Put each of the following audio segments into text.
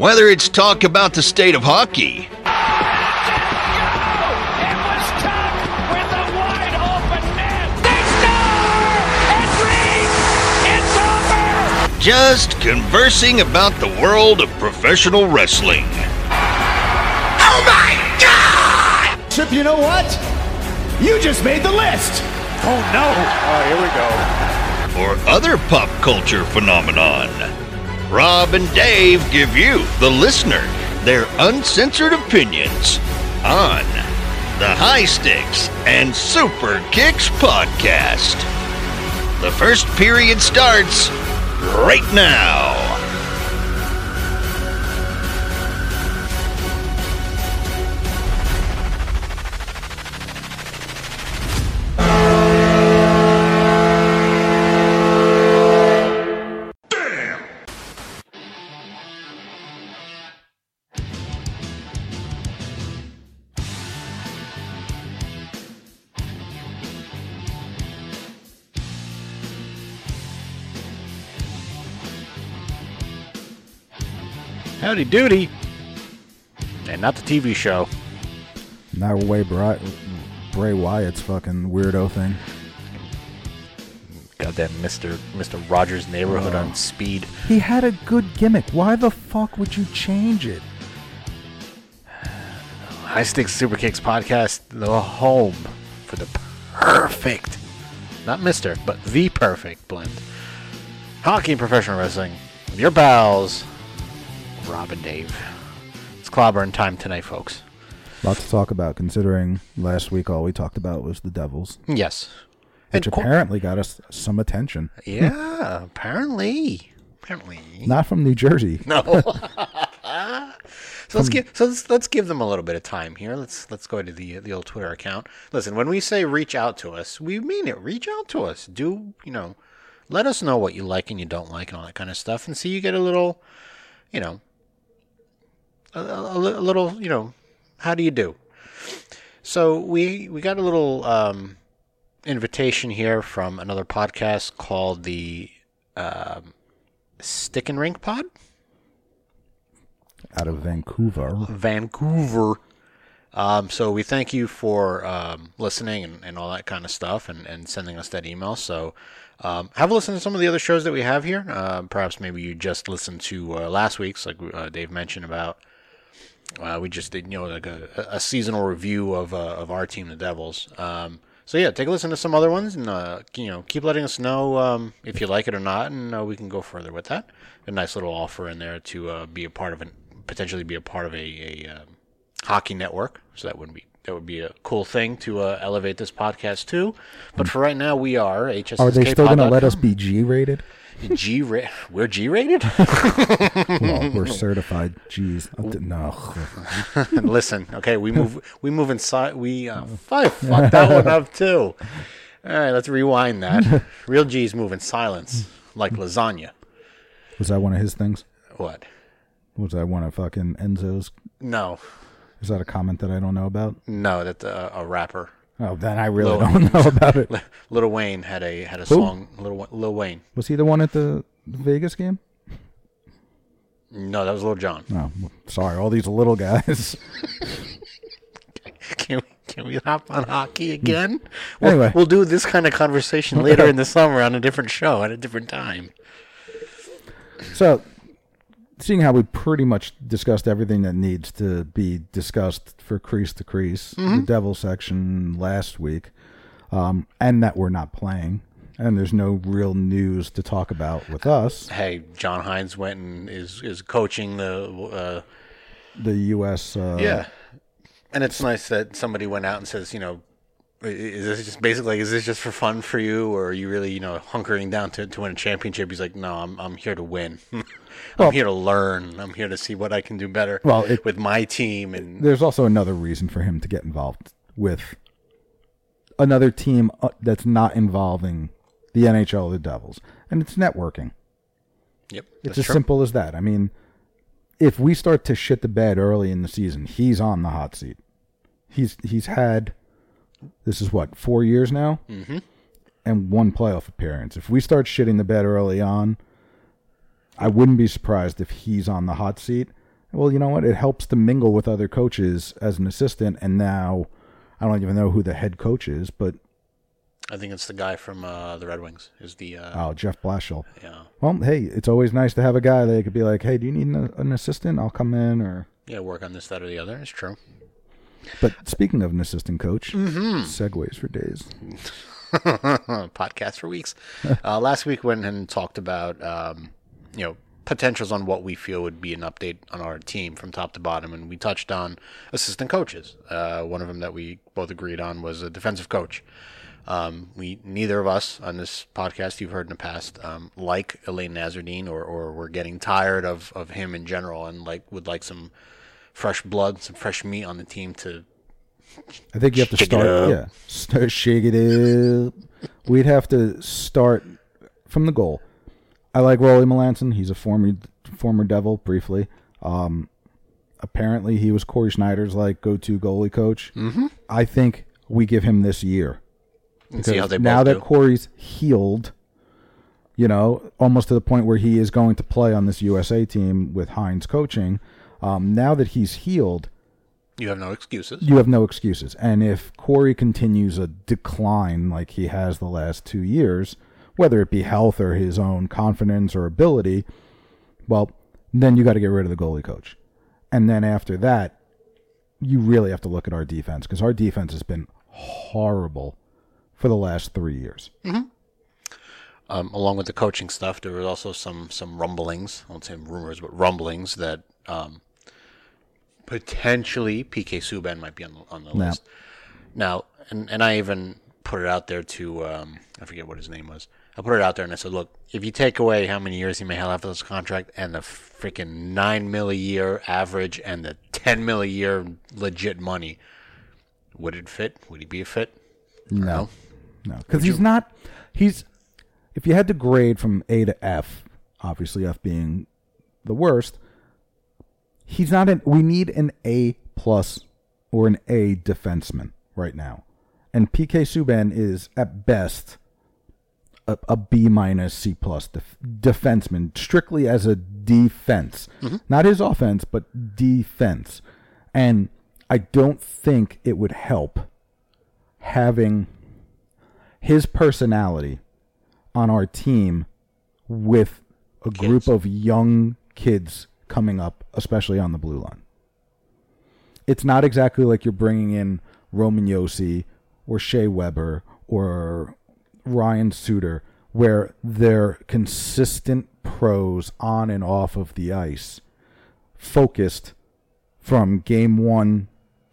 Whether it's talk about the state of hockey, It was Tuck with the wide open net. They score! It's Reed! It's over! just conversing about the world of professional wrestling. Oh my God! Chip, you know what? You just made the list. Oh no! Oh, here we go. or other pop culture phenomenon. Rob and Dave give you, the listener, their uncensored opinions on the High Sticks and Super Kicks podcast. The first period starts right now. Howdy doody. And not the TV show. Now way Bray, Bray Wyatt's fucking weirdo thing. Goddamn Mr. Mr. Rogers neighborhood on oh. speed. He had a good gimmick. Why the fuck would you change it? High Sticks Super Kicks podcast, the home for the perfect, not Mr., but the perfect blend. Hockey and professional wrestling. Your pals, Rob and Dave. It's clobbering time tonight, folks. Lot to talk about considering last week all we talked about was the Devils, Yes. which And apparently got us some attention. Yeah, apparently. Apparently. Not from New Jersey. No. so let's give so let's, let's give them a little bit of time here. Let's let's go to the the old Twitter account. Listen, when we say reach out to us, we mean it. Reach out to us. Do you know? Let us know what you like and you don't like and all that kind of stuff, and see you get a little, you know, a, a, a little, you know, how do you do? So we we got a little um, invitation here from another podcast called the um, Stick and Rink Pod. Out of Vancouver. Vancouver. Um, so we thank you for um, listening and, and all that kind of stuff and, and sending us that email. So um, have a listen to some of the other shows that we have here. Uh, perhaps maybe you just listened to uh, last week's, like uh, Dave mentioned about. Uh, we just did, you know, like a, a seasonal review of uh, of our team, the Devils. Um, so yeah, take a listen to some other ones, and uh, you know, keep letting us know um, if you like it or not, and uh, we can go further with that. A nice little offer in there to uh, be a part of an, potentially be a part of a, a um, hockey network. So that would be that would be a cool thing to uh, elevate this podcast to. But for right now, we are HSSK. Are they still going to let us be G rated? G ra- We're G rated. Well, we're certified G's. Oh, No. Listen, okay, we move we move inside. We uh, I fucked that one up too. All right, let's rewind that. Real G's move in silence, like lasagna. Was that one of his things? What? Was that one of fucking Enzo's? No, Is that a comment that I don't know about? no, that's a, a rapper. Oh, then I really Lil- don't know about it. Little Wayne had a had a Who? song. Little Lil Wayne. Was he the one at the Vegas game? No, that was Little John. No, oh, sorry, all these little guys. Can we, can we hop on hockey hmm. again? We'll, Anyway. we'll do this kind of conversation later in the summer on a different show at a different time. So, seeing how we pretty much discussed everything that needs to be discussed for crease to crease, the devil section last week, um, and that we're not playing, and there's no real news to talk about with us, Hey, John Hynes went and is is coaching the. Uh, the U.S. Uh, Yeah, and it's nice that somebody went out and says, you know, is this just basically is this just for fun for you, or are you really, you know, hunkering down to, to win a championship? He's like, no, I'm I'm here to win. I'm here to learn. I'm here to see what I can do better. Well, it- with my team and There's also another reason for him to get involved with another team uh, that's not involving the NHL or the Devils, and it's networking. yep, It's as true. simple as that. I mean, if we start to shit the bed early in the season, he's on the hot seat. He's he's had this is what four years now, mm-hmm. and one playoff appearance. If we start shitting the bed early on, I wouldn't be surprised if he's on the hot seat. Well, you know what? It helps to mingle with other coaches as an assistant, and now I don't even know who the head coach is, but I think it's the guy from uh, the Red Wings. Is the uh, oh, Jeff Blashill. yeah Well, hey, it's always nice to have a guy that could be like, "Hey, do you need an, an assistant? I'll come in." Or, yeah work on this that or the other. It's true. but speaking of an assistant coach, segues for days. podcast for weeks. uh, last week went and talked about um, you know potentials on what we feel would be an update on our team from top to bottom, and we touched on assistant coaches. Uh, one of them that we both agreed on was a defensive coach. Um, we neither of us on this podcast you've heard in the past um, like Elaine Nasreddine, or or we're getting tired of of him in general, and like would like some fresh blood, some fresh meat on the team to I think you have to start. Yeah, start shake it up. We'd have to start from the goal. I like Rollie Melanson. He's a former former Devil, briefly. Um, apparently, he was Cory Schneider's like go-to goalie coach. Mm-hmm. I think we give him this year. and see how they now that do. Cory's healed, you know, almost to the point where he is going to play on this USA team with Hynes coaching. Um, now that he's healed, you have no excuses. you have no excuses. And if Cory continues a decline like he has the last two years, whether it be health or his own confidence or ability, well, then you got to get rid of the goalie coach. And then after that, you really have to look at our defense because our defense has been horrible for the last three years. um, along with the coaching stuff, there were also some some rumblings. I won't say rumors, but rumblings that um, potentially PK Subban might be on the on the Yeah. list. Now, and and I even put it out there to um, I forget what his name was. I put it out there and I said, look, if you take away how many years he may have left of this contract and the freaking nine mil a year average and the ten mil a year legit money, would it fit? Would he be a fit? No, no, because he's not. He's if you had to grade from A to F, obviously F being the worst. He's not an. We need an A plus or an A defenseman right now, and PK Subban is at best a, a B minus C plus def, defenseman, strictly as a defense, mm-hmm. not his offense, but defense. And I don't think it would help having his personality on our team with a group of young kids coming up, especially on the blue line. It's not exactly like you're bringing in Roman Josi or Shea Weber or Ryan Suter, where they're consistent pros on and off of the ice, focused from game one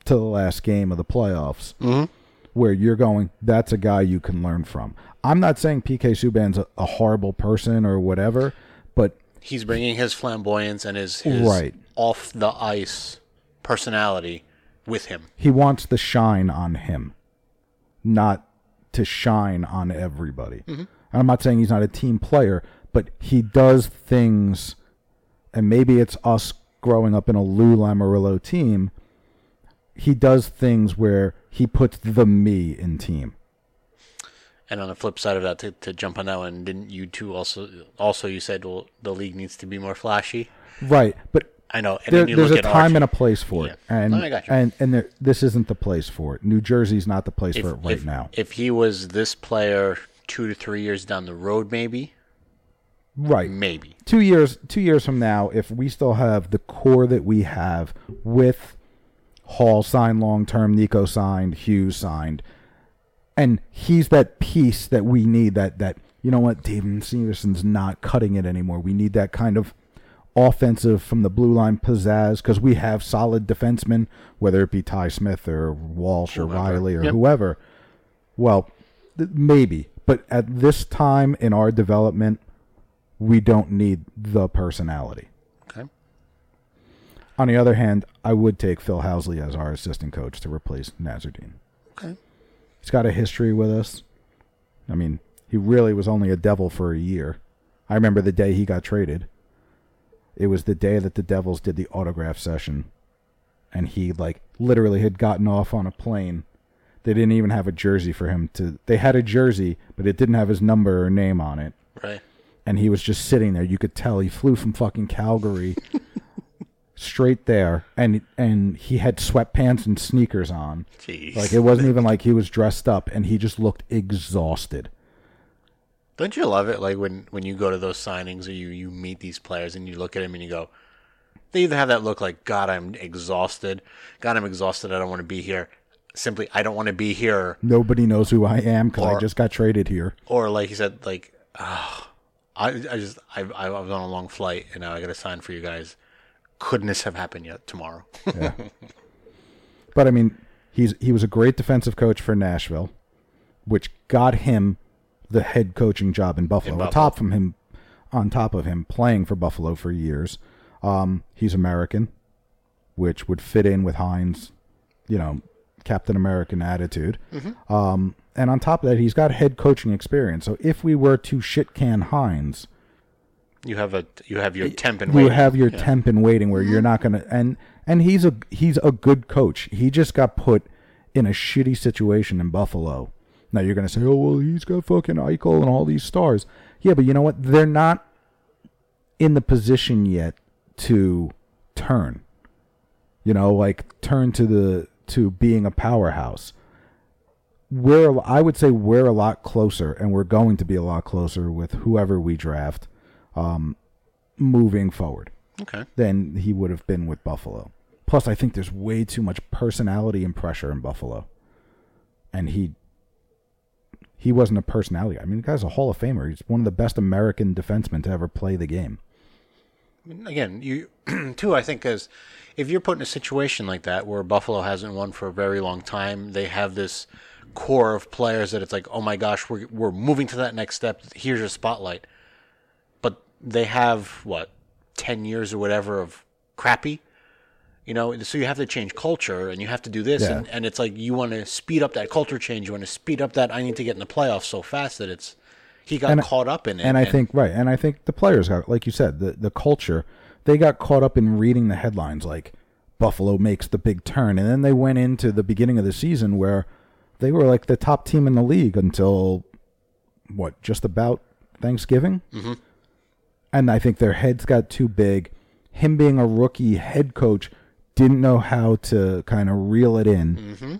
to the last game of the playoffs mm-hmm. where you're going, that's a guy you can learn from. I'm not saying PK Subban's a, a horrible person or whatever, but He's bringing his flamboyance and his, his Right. off the ice personality with him. he wants the shine on him, not to shine on everybody. Mm-hmm. And I'm not saying he's not a team player, but he does things, and maybe it's us growing up in a Lou Lamoriello team. He does things where he puts the me in team. And on the flip side of that, to, to jump on that one, didn't you two also also you said well the league needs to be more flashy? Right, but I know. And there, there's a time Archie. and a place for it, Yeah. and No, I got you. and and there, this isn't the place for it. New Jersey's not the place if, for it right if- now. If he was this player two to three years down the road, maybe, right, maybe. two years two years from now, if we still have the core that we have with Hall signed long term, Nico signed, Hughes signed, and he's that piece that we need. That that you know what, David Severson's not cutting it anymore. We need that kind of offensive from the blue line pizzazz because we have solid defensemen, whether it be Ty Smith or Walsh or Riley or Yep. whoever. Well, th- maybe, but at this time in our development, we don't need the personality. Okay. On the other hand, I would take Phil Housley as our assistant coach to replace Nasreddine. Okay. He's got a history with us. I mean, he really was only a devil for a year. I remember the day he got traded. It was the day that the Devils did the autograph session. And he, like, literally had gotten off on a plane. They didn't even have a jersey for him to. They had a jersey, but it didn't have his number or name on it. Right. And he was just sitting there. You could tell he flew from fucking Calgary straight there, and and he had sweatpants and sneakers on. Jeez. Like it wasn't even like he was dressed up, and he just looked exhausted. Don't you love it? Like when, when you go to those signings or you, you meet these players and you look at them and you go, they either have that look like, God, I'm exhausted. God, I'm exhausted. I don't want to be here. Simply, I don't want to be here. Nobody knows who I am because I just got traded here. Or like he said, like, ah, I, I just, I, I was on a long flight and now I got to sign for you guys. Couldn't this have happened yet tomorrow? yeah. But I mean, he's he was a great defensive coach for Nashville, which got him the head coaching job in Buffalo. In On Buffalo. top from him, on top of him playing for Buffalo for years. Um, he's American, which would fit in with Hynes, you know, Captain American attitude. Mm-hmm. Um, and on top of that, he's got head coaching experience. So if we were to shit can Hynes, you have a, you have your temp and you waiting. have your Yeah. temp in waiting where you're not gonna and and he's a he's a good coach. He just got put in a shitty situation in Buffalo. Now you're gonna say, oh well, he's got fucking Eichel and all these stars. Yeah, but you know what? They're not in the position yet to turn. You know, like turn to the to being a powerhouse. We're I would say we're a lot closer, and we're going to be a lot closer with whoever we draft um, moving forward Okay. than he would have been with Buffalo. Plus, I think there's way too much personality and pressure in Buffalo, and he he wasn't a personality. I mean, the guy's a Hall of Famer. He's one of the best American defensemen to ever play the game. again, you too. I think as if you're put in a situation like that where Buffalo hasn't won for a very long time, they have this core of players that it's like, oh my gosh, we're we're moving to that next step. Here's your spotlight. But they have what ten years or whatever of crappy. You know, so you have to change culture and you have to do this, Yeah. and, and it's like you want to speed up that culture change. You want to speed up that. I need to get in the playoffs so fast that it's he got And- caught up in it. And I think right, and I think the players got, like you said, the the culture. They got caught up in reading the headlines like Buffalo makes the big turn, and then they went into the beginning of the season where they were like the top team in the league until what, just about Thanksgiving. Mm-hmm. And I think their heads got too big. Him being a rookie head coach didn't know how to kind of reel it in. Mm-hmm.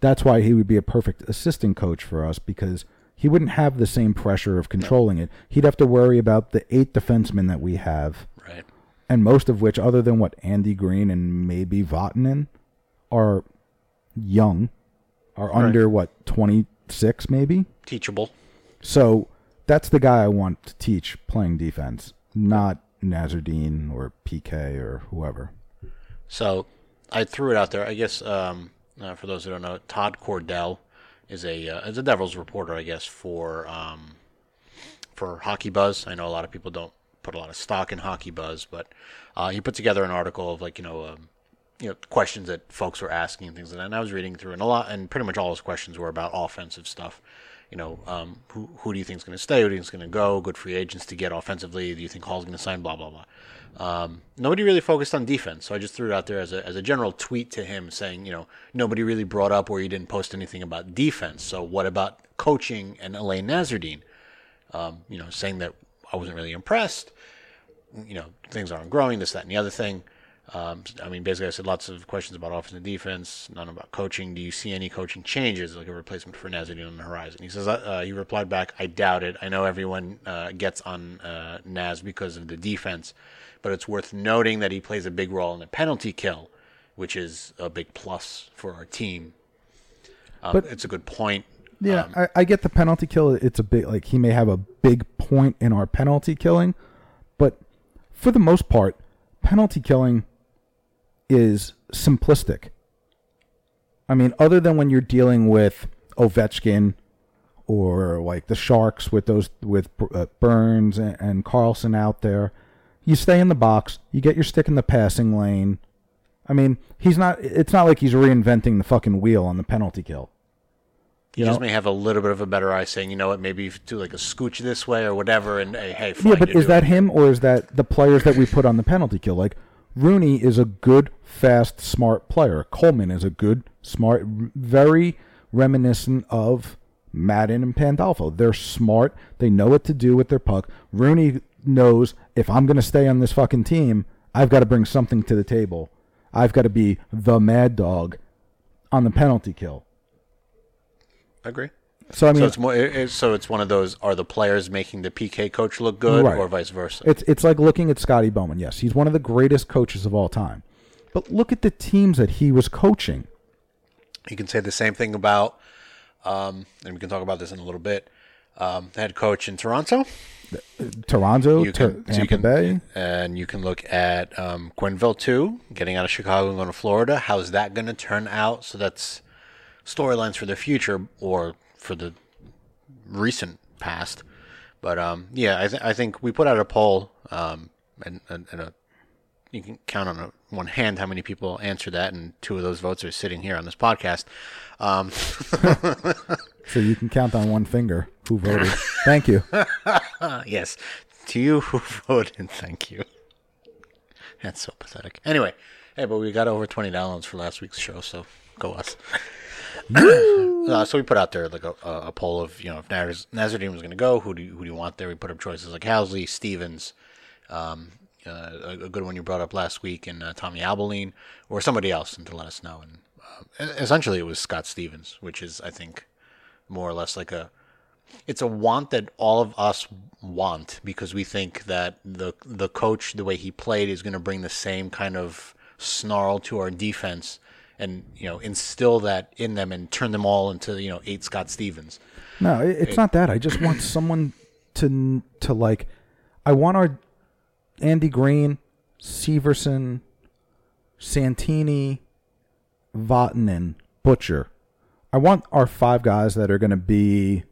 That's why he would be a perfect assistant coach for us because he wouldn't have the same pressure of controlling it. He'd have to worry about the eight defensemen that we have, right. and most of which, other than what Andy Greene and maybe Vatanen, are young, are under what twenty six maybe. Teachable. So that's the guy I want to teach playing defense, not Nasreddine or PK or whoever. So I threw it out there. I guess um, uh, for those who don't know, Todd Cordell is a uh, is a Devils reporter, I guess for um, for Hockey Buzz. I know a lot of people don't put a lot of stock in Hockey Buzz, but uh, he put together an article of like you know um, you know questions that folks were asking and things like that. And I was reading through, and a lot, and pretty much all his questions were about offensive stuff. You know, um, who who do you think is going to stay? Who do you think is going to go? Good free agents to get offensively. Do you think Hall's going to sign? Blah blah blah. Um, nobody really focused on defense, so I just threw it out there as a as a general tweet to him, saying, you know, nobody really brought up where you didn't post anything about defense. So what about coaching and Elaine Nasreddine? Um, you know, saying that I wasn't really impressed. You know, things aren't growing. This, that, and the other thing. Um, I mean, basically, I said lots of questions about offense and defense, none about coaching. Do you see any coaching changes, like a replacement for Nasreddine on the horizon? He says, uh, he replied back, I doubt it. I know everyone uh, gets on uh, Naz because of the defense, but it's worth noting that he plays a big role in the penalty kill, which is a big plus for our team. Um, But- it's a good point. Yeah, Um, I, I get the penalty kill. It's a big like he may have a big point in our penalty killing, but for the most part, penalty killing is simplistic. I mean, other than when you're dealing with Ovechkin or like the Sharks with those with uh, Burns and, and Karlsson out there, you stay in the box, you get your stick in the passing lane. I mean, he's not. It's not like he's reinventing the fucking wheel on the penalty kill. He You just may have a little bit of a better eye, saying, you know what, maybe you do like a scooch this way or whatever, and hey, hey fine, Yeah, but is that it. him or is that the players that we put on the penalty kill? Like Rooney is a good, fast, smart player. Coleman is a good, smart, very reminiscent of Madden and Pandolfo. They're smart. They know what to do with their puck. Rooney knows if I'm going to stay on this fucking team, I've got to bring something to the table. I've got to be the mad dog on the penalty kill. I agree. So I mean, so it's more. It, it- so it's one of those. Are the players making the PK coach look good, Right. or vice versa? It's it's like looking at Scotty Bowman. Yes, he's one of the greatest coaches of all time. But look at the teams that he was coaching. You can say the same thing about, um, and we can talk about this in a little bit. Um, head coach in Toronto, Toronto, you can, so Tampa you can Bay. and you can look at um, too, getting out of Chicago and going to Florida. How's that going to turn out? So that's storylines for the future or for the recent past. But um, yeah, I, th- I think we put out a poll, um, and, and, and a, you can count on a, one hand how many people answered that, and two of those votes are sitting here on this podcast. Um, So you can count on one finger who voted. Thank you. Yes, to you who voted, thank you. That's so pathetic. Anyway, hey, but we got over 20 downloads for last week's show, so go us. uh, so we put out there like a, a a poll of you know if Naz- was going to go, who do you, who do you want there? We put up choices like Housley, Stevens, um, uh, a, a good one you brought up last week, and uh, Tommy Albelin, or somebody else, and to let us know. And uh, essentially, it was Scott Stevens, which is I think more or less like a it's a want that all of us want because we think that the the coach the way he played is going to bring the same kind of snarl to our defense and you know instill that in them and turn them all into you know eight Scott Stevens. No, it, it's not that. I just want someone to to like. I want our Andy Greene, Severson, Santini, Vatanen, Butcher. I want our five guys that are going to be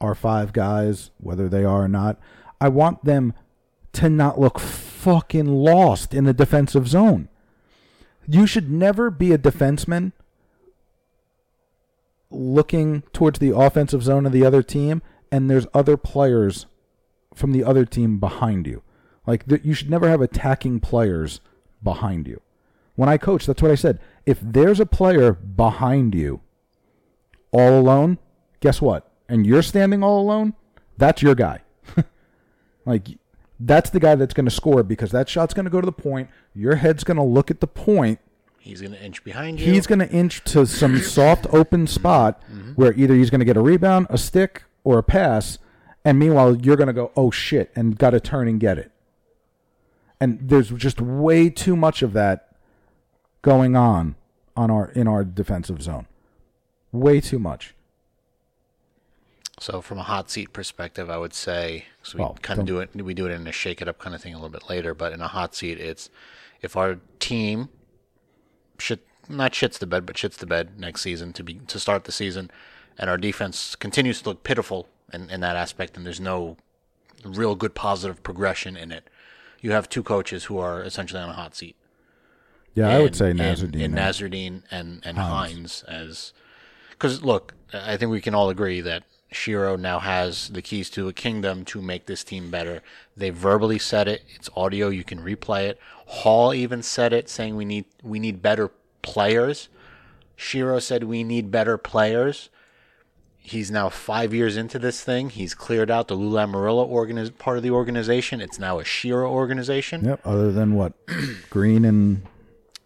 our five guys, whether they are or not. I want them to not look fucking lost in the defensive zone. You should never be a defenseman looking towards the offensive zone of the other team and there's other players from the other team behind you. Like you should never have attacking players behind you. When I coach, that's what I said. If there's a player behind you all alone, guess what? And you're standing all alone, that's your guy. like that's the guy that's going to score because that shot's going to go to the point. Your head's going to look at the point He's going to inch behind you. he's going to inch to some soft open spot mm-hmm. where either he's going to get a rebound, a stick, or a pass, and meanwhile you're going to go, "Oh shit," and got to turn and get it. And there's just way too much of that going on on our in our defensive zone. Way too much. So from a hot seat perspective, I would say so we Well, kind of don't- it. We do it in a shake it up kind of thing a little bit later. But in a hot seat, it's if our team shit not shits the bed, but shits the bed next season to be to start the season, and our defense continues to look pitiful in, in that aspect, and there's no real good positive progression in it. You have two coaches who are essentially on a hot seat. Yeah, I would say and- Nasreddine. and and- Nasreddine and and Hynes as because look, I think we can all agree that Shero now has the keys to a kingdom to make this team better. They verbally said it; it's audio. You can replay it. Hall even said it, saying we need we need better players. Shero said we need better players. He's now five years into this thing. He's cleared out the Lula Lamoriello organiz- part of the organization. It's now a Shero organization. Yep. Other than what, Greene and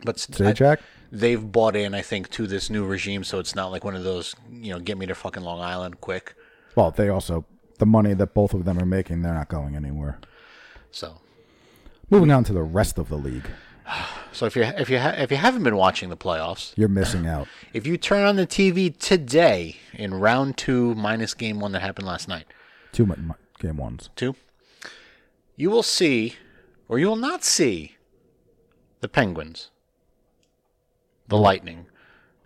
But s- I- Zajac. They've bought in, I think, to this new regime, so it's not like one of those, you know, get me to fucking Long Island quick. Well, they also the money that both of them are making, they're not going anywhere. So, Moving on to the rest of the league, so if you if you ha- if you haven't been watching the playoffs, you're missing out. if you turn on the TV today in round two minus game one that happened last night, Two mu- game ones. two, you will see, or you will not see, the Penguins, the Lightning,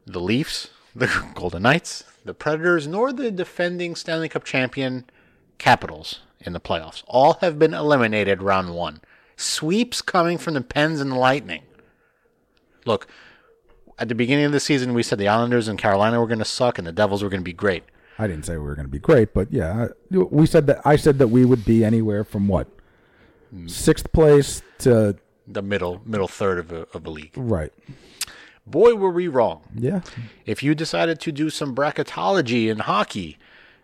the Leafs, the Golden Knights, the Predators, nor the defending Stanley Cup champion Capitals in the playoffs. All have been eliminated round one. Sweeps coming from the Pens and the Lightning. Look, at the beginning of the season, we said the Islanders and Carolina were going to suck and the Devils were going to be great. I didn't say we were going to be great, but yeah, we said that. I said that we would be anywhere from what hmm. sixth place to The middle middle third of, a, of the league. right. Boy, were we wrong. Yeah, If you decided to do some bracketology in hockey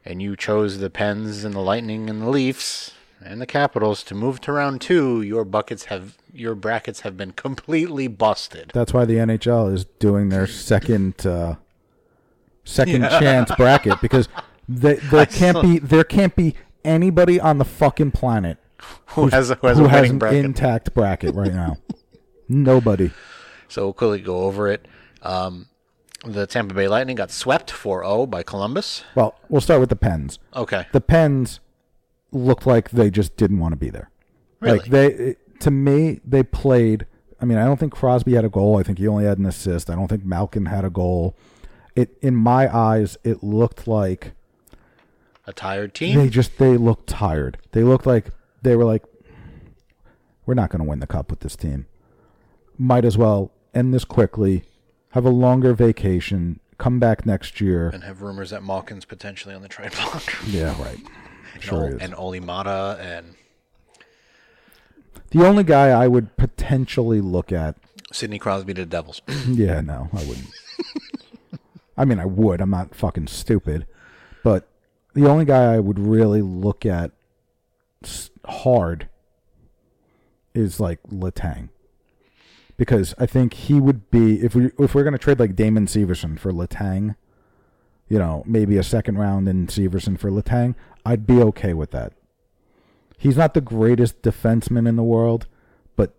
and you chose the Pens and the Lightning and the Leafs and the Capitals to move to round two, your buckets have your brackets have been completely busted. That's why the NHL is doing their second uh, second chance bracket because they, there can't be there can't be anybody on the fucking planet Who has a, who has who a has an bracket? intact bracket right now. Nobody. So we'll quickly go over it. Um, the Tampa Bay Lightning got swept 4-0 by Columbus. Well, we'll start with the Pens. Okay. The Pens looked like they just didn't want to be there. Really? Like they, to me, they played. I mean, I don't think Crosby had a goal. I think he only had an assist. I don't think Malkin had a goal. It, in my eyes, it looked like A tired team. they just they looked tired. They looked like they were like, we're not going to win the cup with this team. Might as well end this quickly, have a longer vacation, come back next year. and have rumors that Malkin's potentially on the trade block. Yeah, right. Sure is. and Olli Maatta and The only guy I would potentially look at. Sidney Crosby to the Devils. Yeah, no, I wouldn't. I mean, I would. I'm not fucking stupid, but the only guy I would really look at hard is like Letang, because I think he would be if we if we're gonna trade like Damon Severson for Letang, you know, maybe a second round in Severson for Letang, I'd be okay with that. He's not the greatest defenseman in the world, but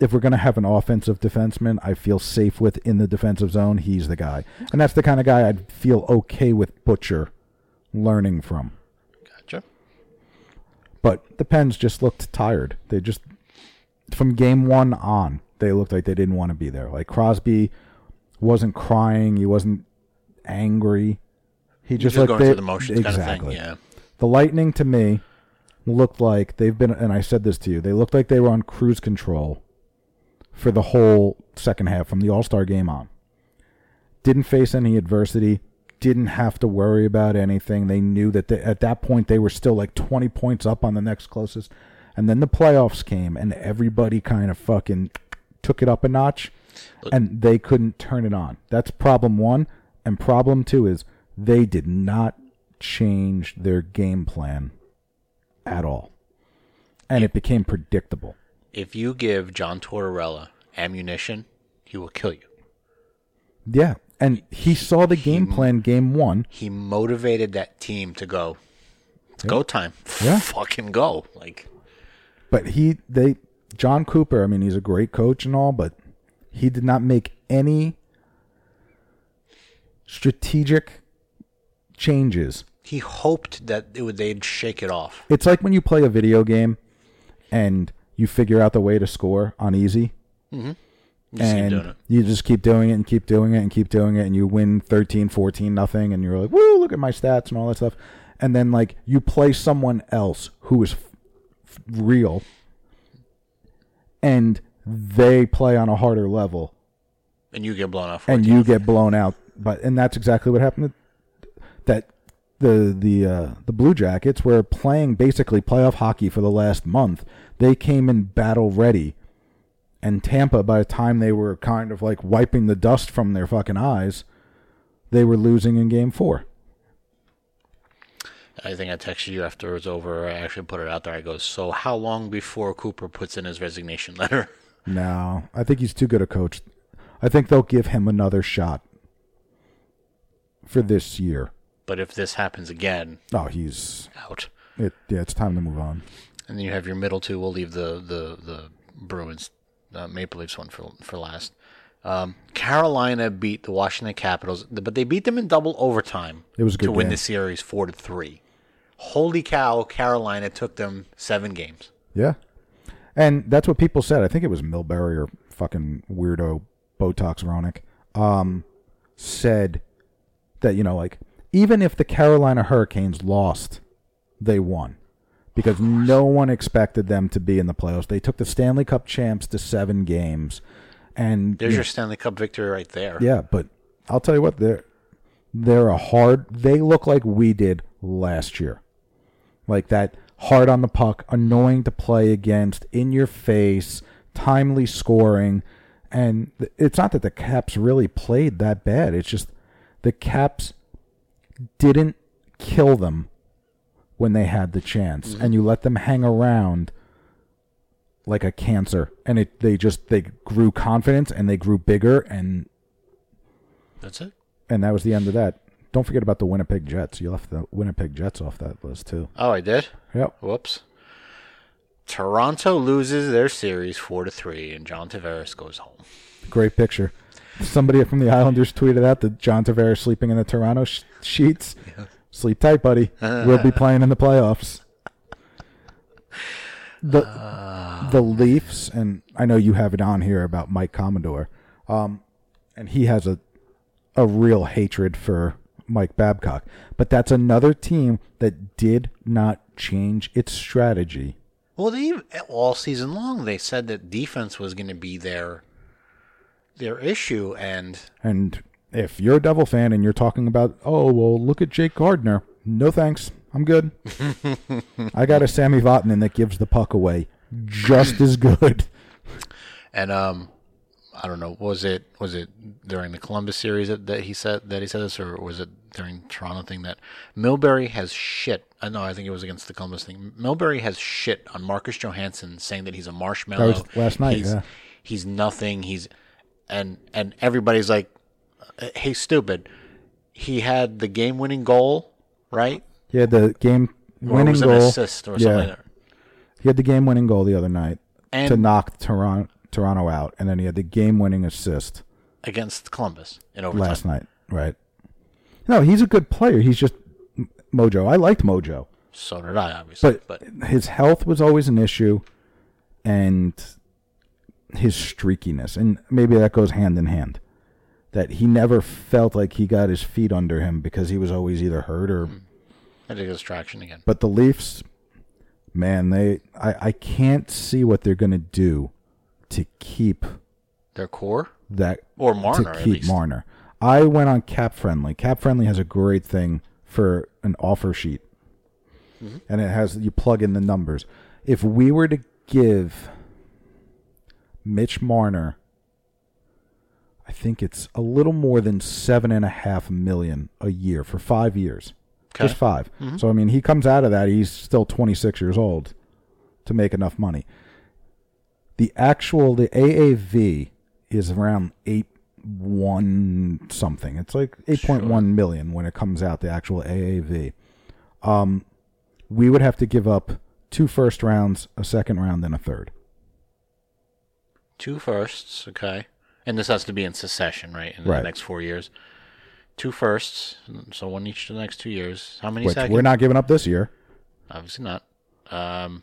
if we're going to have an offensive defenseman, I feel safe with in the defensive zone. He's the guy, and that's the kind of guy I'd feel okay with Butcher learning from. Gotcha. But the Pens just looked tired. They just from game one on, they looked like they didn't want to be there. Like Crosby wasn't crying, he wasn't angry. He just, Just like going they- the motions kind of exactly. thing. Yeah. The Lightning to me looked like they've been, and I said this to you, they looked like they were on cruise control for the whole second half from the All Star game on. Didn't face any adversity, didn't have to worry about anything. They knew that they, at that point they were still like 20 points up on the next closest. And then the playoffs came, and everybody kind of fucking took it up a notch, and they couldn't turn it on. That's problem one. And problem two is they did not change their game plan at all. And it became predictable. If you give John Tortorella ammunition, he will kill you. Yeah. And he saw the game plan game one. He motivated that team to go. It's go time. Yeah. Fucking go. Like But he, they, Jon Cooper, I mean, he's a great coach and all, but he did not make any strategic changes. he hoped that it would they'd shake it off. It's like when you play a video game and you figure out the way to score on easy. Mm-hmm. You just keep and you just keep doing it and keep doing it and keep doing it and you win 13 14 nothing and you're like woo look at my stats and all that stuff and then like you play someone else who is f- real and they play on a harder level And you get blown off. and you get blown out but and that's exactly what happened to, that the the uh, the Blue Jackets were playing basically playoff hockey for the last month. They came in battle ready, and Tampa, by the time they were kind of like wiping the dust from their fucking eyes, they were losing in Game Four. I think I texted you after it was over. I actually put it out there. I go, so how long before Cooper puts in his resignation letter? No, I think he's too good a coach. I think they'll give him another shot for this year. But if this happens again, Oh, he's out. it. Yeah, it's time to move on. And then you have your middle two. We'll leave the the the Bruins, uh, Maple Leafs one for for last. Um, Carolina beat the Washington Capitals, but they beat them in double overtime. It was a to good win the series four to three. Holy cow! Carolina took them seven games. Yeah. And that's what people said. I think it was Milbury or fucking weirdo Botox Roenick um, said that, you know, like, even if the Carolina Hurricanes lost, they won. Because no one expected them to be in the playoffs. They took the Stanley Cup champs to seven games. And There's you your Stanley Cup victory right there. yeah, but I'll tell you what, they're they're a hard. They look like we did last year, like that hard on the puck, annoying to play against, in your face, timely scoring, and it's not that the Caps really played that bad. It's just the Caps didn't kill them when they had the chance, Mm-hmm. and you let them hang around like a cancer, and it they just they grew confidence and they grew bigger, and That's it. and that was the end of that. Don't forget about the Winnipeg Jets. You left the Winnipeg Jets off that list too. Oh, I did. Yep. Whoops. Toronto loses their series four to three, and John Tavares goes home. Great picture. Somebody from the Islanders tweeted out that John Tavares sleeping in the Toronto sh- sheets. Sleep tight, buddy. we'll be playing in the playoffs. The the Leafs, and I know you have it on here about Mike Commodore, um, and he has a a real hatred for Mike Babcock. But that's another team that did not change its strategy. Well, they all season long they said that defense was going to be their their issue, and And if you're a Devil fan and you're talking about, oh well, look at Jake Gardiner. No thanks, I'm good. I got a Sammy Vatanen that gives the puck away just as good. and um, I don't know, was it was it during the Columbus series that, that he said that he said this, or was it during Toronto thing that Milbury has shit? Uh, I know, I think it was against the Columbus thing. Milbury has shit on Marcus Johansson, saying that he's a marshmallow. Last night, He's, yeah. he's nothing. He's and and everybody's like, uh, hey, stupid. He had the game-winning goal, right? He had the game-winning goal. assist or something? yeah, like that? he had the game winning goal the other night And to knock Toronto Toronto out, and then he had the game winning assist against Columbus in overtime. last night. Right? No, he's a good player. He's just Mojo. I liked Mojo. So did I, obviously. but, But, his health was always an issue and his streakiness and maybe that goes hand in hand that he never felt like he got his feet under him because he was always either hurt or hmm. I think it's traction again. but the leafs man they i, I can't see what they're going to do to keep Their core that or Marner to keep marner i went on cap friendly cap friendly has a great thing for an offer sheet Mm-hmm. and it has you plug in the numbers if we were to give mitch marner i think it's a little more than seven and a half million a year for five years Okay. just 5 Mm-hmm. so i mean he comes out of that he's still 26 years old to make enough money the actual the AAV is around eight one something. It's like eight point one million when it comes out. The actual AAV. Um, we would have to give up two first rounds, a second round, and a third. Two firsts, okay. And this has to be in succession, right? In the next four years. Two firsts, so one each for the next two years. How many Which seconds? we're not giving up this year. Obviously not. Um,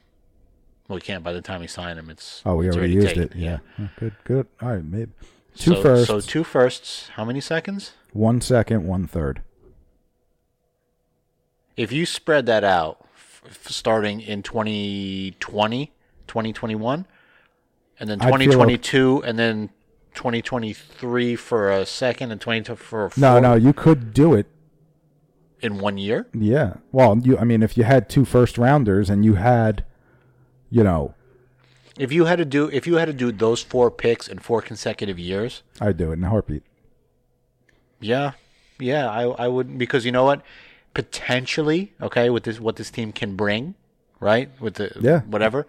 well, we can't. By the time we sign him, it's Oh, we it's already used taken. it. Yeah. Oh, Good. Good. All right. Maybe two so, firsts, So two firsts. How many seconds? one second, one third. If you spread that out, f- starting in 2020, 2021, and then I'd feel 2022, and then 2023 for a second, and 22 for a fourth No, no, you could do it. in one year. Yeah. Well, you. I mean, if you had two first rounders and you had, you know, If you had to do, if you had to do those four picks in four consecutive years, I'd do it in a heartbeat. Yeah, yeah, I I would because you know what, potentially, okay, with this what this team can bring, right? With the Yeah. whatever,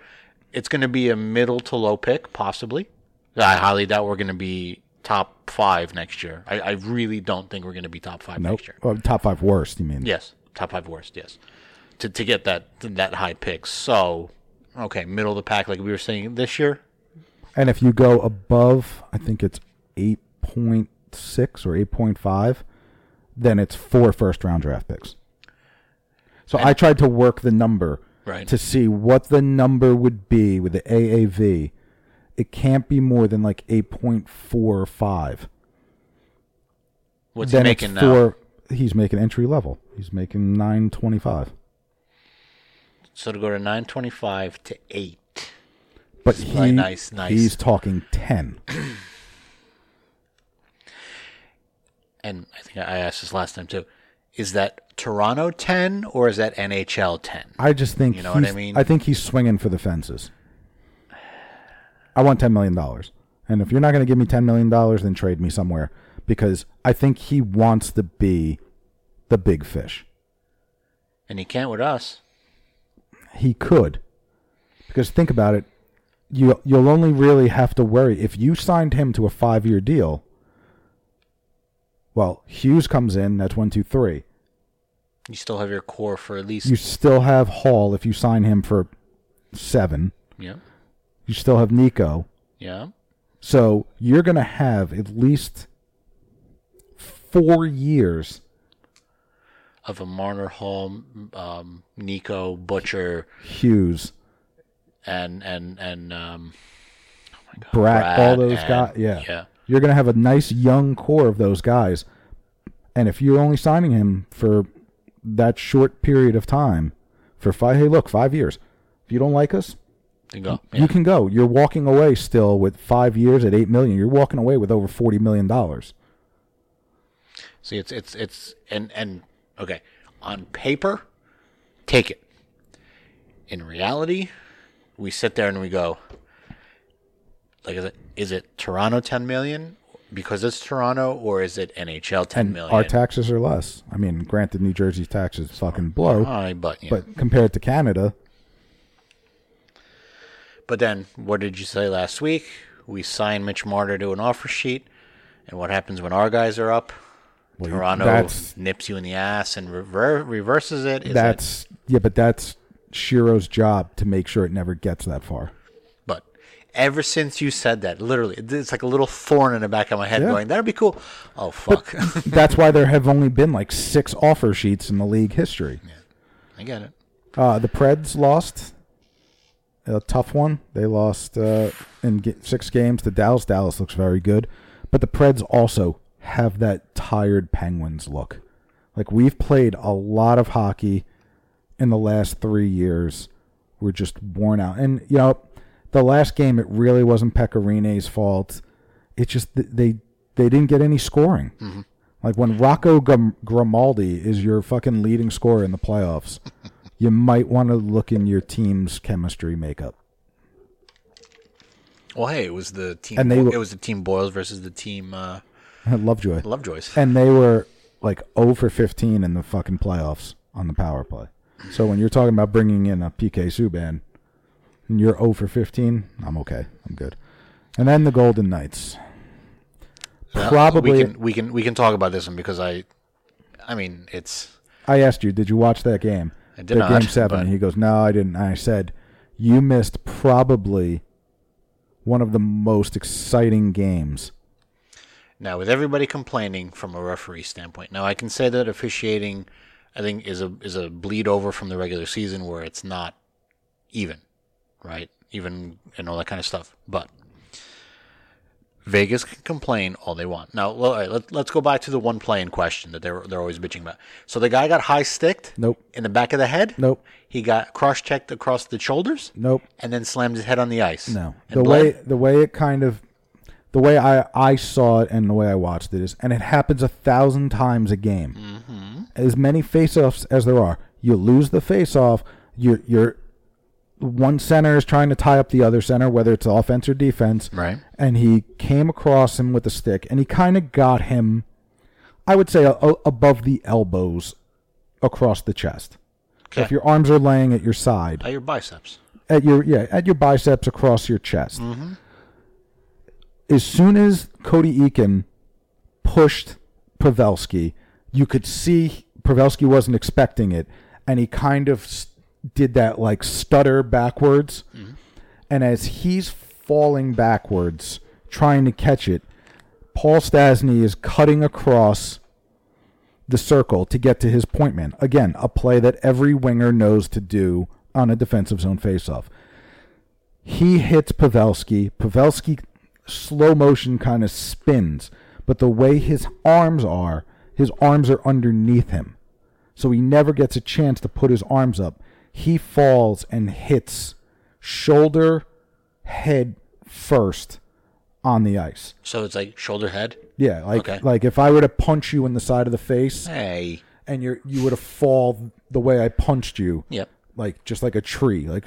it's going to be a middle to low pick, possibly. I highly doubt we're going to be top five next year. I, I really don't think we're going to be top five Nope. next year. Well, top five worst. You mean? Yes, top five worst. Yes, to to get that that high pick. So, okay, middle of the pack, like we were saying this year. And if you go above, I think it's eight point six or eight point five, then it's four first round draft picks. So I tried to work the number Right. to see what the number would be with the AAV. It can't be more than like 8.45. What's then he making now? four. He's making entry level. He's making nine twenty five. So to go to nine twenty five to eight. But he, nice, nice. he's talking ten. and I think I asked this last time too. Is that Toronto ten or is that NHL ten? I just think You know what I mean? I think he's swinging for the fences. I want ten million dollars, and if you're not going to give me ten million dollars, then trade me somewhere because I think he wants to be the big fish. And he can't with us. He could. Because think about it, you you'll only really have to worry if you signed him to a five year deal. Well, Hughes comes in. That's one, two, three. You still have your core for at least. You still have Hall if you sign him for seven. yeah. You still have Nico. Yeah. So you're going to have at least four years. Of a Marner Hall, um, Nico, Butcher, Hughes, and and and um, Bratt, all Brad those and- guys. Yeah. yeah. You're going to have a nice young core of those guys. And if you're only signing him for that short period of time, for five, hey, look, five years. If you don't like us, to go. you can go. You're walking away still with five years at eight million. You're walking away with over forty million dollars. See, it's it's it's and and okay, on paper, take it. In reality, we sit there and we go, like, is it is it Toronto ten million because it's Toronto, or is it NHL ten And million? our taxes are less. I mean, granted, New Jersey's taxes fucking blow, High, but yeah. but compared to Canada, But then, what did you say last week? We signed Mitch Marner to an offer sheet, and what happens when our guys are up? Well, Toronto that's- nips you in the ass and rever- reverses it. Is it- that's yeah, but that's Shero's job to make sure it never gets that far. but ever since you said that, literally, it's like a little thorn in the back of my head, Yeah. going, "That'd be cool." Oh fuck! That's why there have only been like six offer sheets in the league history. I get it. Uh, the Preds lost a tough one. They lost uh, in six games to Dallas. Dallas looks very good, but the Preds also have that tired Penguins look. Like we've played a lot of hockey in the last three years. We're just worn out, and you know, the last game it really wasn't Pekka Rinne's fault. It just they they didn't get any scoring. Like when Rocco Grimaldi is your fucking leading scorer in the playoffs, you might want to look in your team's chemistry makeup. Well, hey, it was the team. And they it was the team Boyles versus the team uh, Lovejoy. Lovejoys. And they were like 0 for 15 in the fucking playoffs on the power play. So when you're talking about bringing in a PK Subban and you're 0 for 15, I'm okay. I'm good. And then the Golden Knights. Probably. we can we can we can talk about this one because I, I mean, it's I asked you, did you watch that game? I did That not, Game seven. but- he goes, no, I didn't. I said, you missed probably one of the most exciting games. Now, with everybody complaining from a referee standpoint, now I can say that officiating, I think, is a is a bleed over from the regular season where it's not even, right? Even and all that kind of stuff. But Vegas can complain all they want. Now, all right, let, let's go back to the one play in question that they're they're always bitching about. So the guy got high sticked. Nope. In the back of the head. Nope. He got cross checked across the shoulders. Nope. And then slammed his head on the ice. No. And The bled? way the way it kind of the way I, I saw it and the way I watched it is and it happens a thousand times a game. Mm-hmm. As many face offs as there are. You lose the face off, you're you're one center is trying to tie up the other center, whether it's offense or defense. Right. And he came across him with a stick and he kind of got him I would say a, a- above the elbows across the chest. Okay. if your arms are laying at your side, At your biceps. at your yeah at your biceps across your chest. Mm-hmm. As soon as Cody Eakin pushed Pavelski, you could see Pavelski wasn't expecting it, and he kind of did that like stutter backwards. Mm-hmm. And as he's falling backwards, trying to catch it, Paul Stastny is cutting across the circle to get to his point man. Again, a play that every winger knows to do on a defensive zone faceoff. He hits Pavelski. Pavelski slow motion kind of spins, but the way his arms are, his arms are underneath him. So he never gets a chance to put his arms up. He falls and hits shoulder, head first on the ice. So it's like shoulder head. Yeah, like Okay. like if I were to punch you in the side of the face Hey. and you're you would have fall the way I punched you. Yep. Like just like a tree, like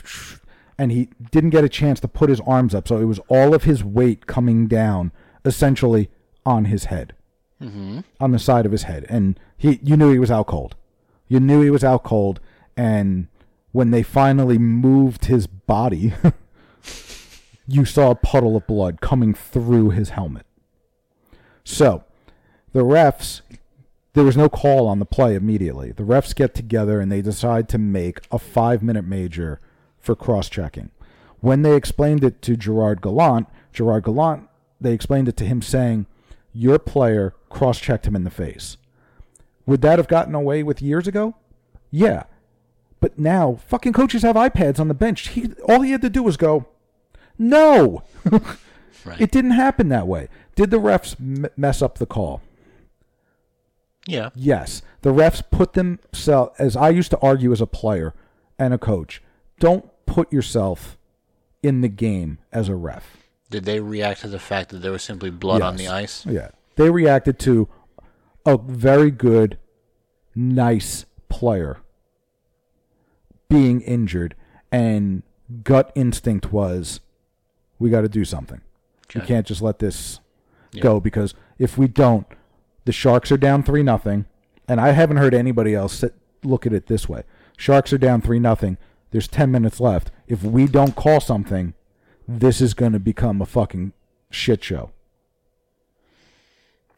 and he didn't get a chance to put his arms up, so it was all of his weight coming down essentially on his head. Mm-hmm. On the side of his head. And he you knew he was out cold. You knew he was out cold and when they finally moved his body, you saw a puddle of blood coming through his helmet. So, the refs, there was no call on the play immediately. The refs get together and they decide to make a five minute major for cross checking. When they explained it to Gerard Gallant, Gerard Gallant, they explained it to him saying, Your player cross checked him in the face. Would that have gotten away with years ago? Yeah. But now, fucking coaches have iPads on the bench. He all he had to do was go, "No." Right. It didn't happen that way. Did the refs m- mess up the call? Yeah. Yes. The refs put themselves, as I used to argue as a player and a coach, don't put yourself in the game as a ref. Did they react to the fact that there was simply blood on the ice? Yeah. They reacted to a very good, nice player being injured, and gut instinct was, we got to do something. We can't just let this go because if we don't, the Sharks are down three nothing, and I haven't heard anybody else sit, look at it this way. Sharks are down three nothing. There's ten minutes left. If we don't call something, this is going to become a fucking shit show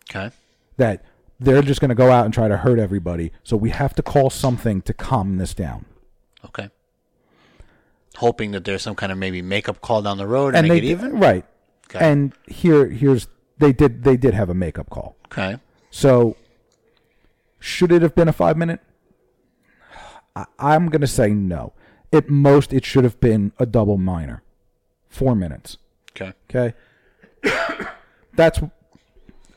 Okay. that they're just going to go out and try to hurt everybody. So we have to call something to calm this down. Okay. Hoping that there's some kind of maybe makeup call down the road and, And make they it even. right. Okay. And here here's they did they did have a makeup call. Okay. So should it have been a 5 minute? I, I'm going to say no. At most it should have been a double minor. 4 minutes. Okay. Okay. That's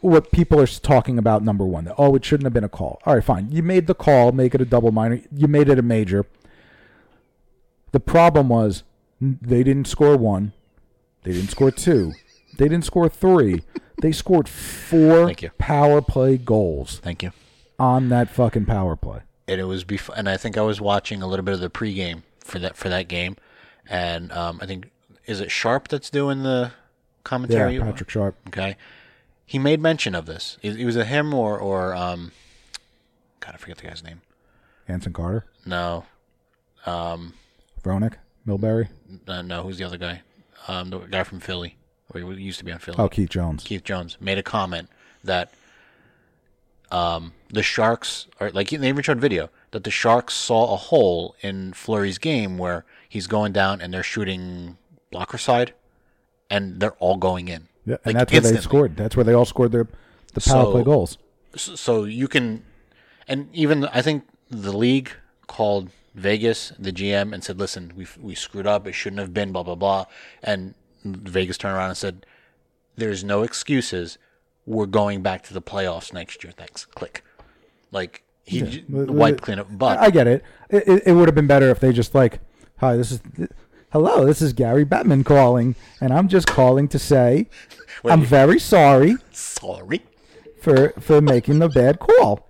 what people are talking about. Number one, that, oh, it shouldn't have been a call. All right, fine. You made the call, make it a double minor. You made it a major. The problem was they didn't score one, they didn't score two, they didn't score three. They scored four Thank you. power play goals Thank you. on that fucking power play. and it was before, and I think I was watching a little bit of the pregame for that for that game, and um, I think is it Sharp that's doing the commentary? Yeah, Patrick Sharp. Okay, he made mention of this. It, it was a him or or um, God, I forget the guy's name. Anson Carter, No, Um Roenick, Milbury. uh, no, who's the other guy? Um, the guy from Philly, or he used to be on Philly. Oh, Keith Jones. Keith Jones made a comment that um, the Sharks are like they even showed video that the Sharks saw a hole in Fleury's game where he's going down and they're shooting blocker side, and they're all going in. Yeah, and Like, that's where they scored. That's where they all scored their the power So- play goals. So you can, and even I think the league called Vegas, the GM, and said, "Listen, we we screwed up. It shouldn't have been. Blah blah blah." And Vegas turned around and said, "There's no excuses. We're going back to the playoffs next year. Thanks." Click. Like he j- wiped clean up, but I get it. It, it, it would have been better if they just like, hi, this is, hello, this is Gary Bettman calling, and I'm just calling to say, I'm very sorry sorry. for for making the bad call,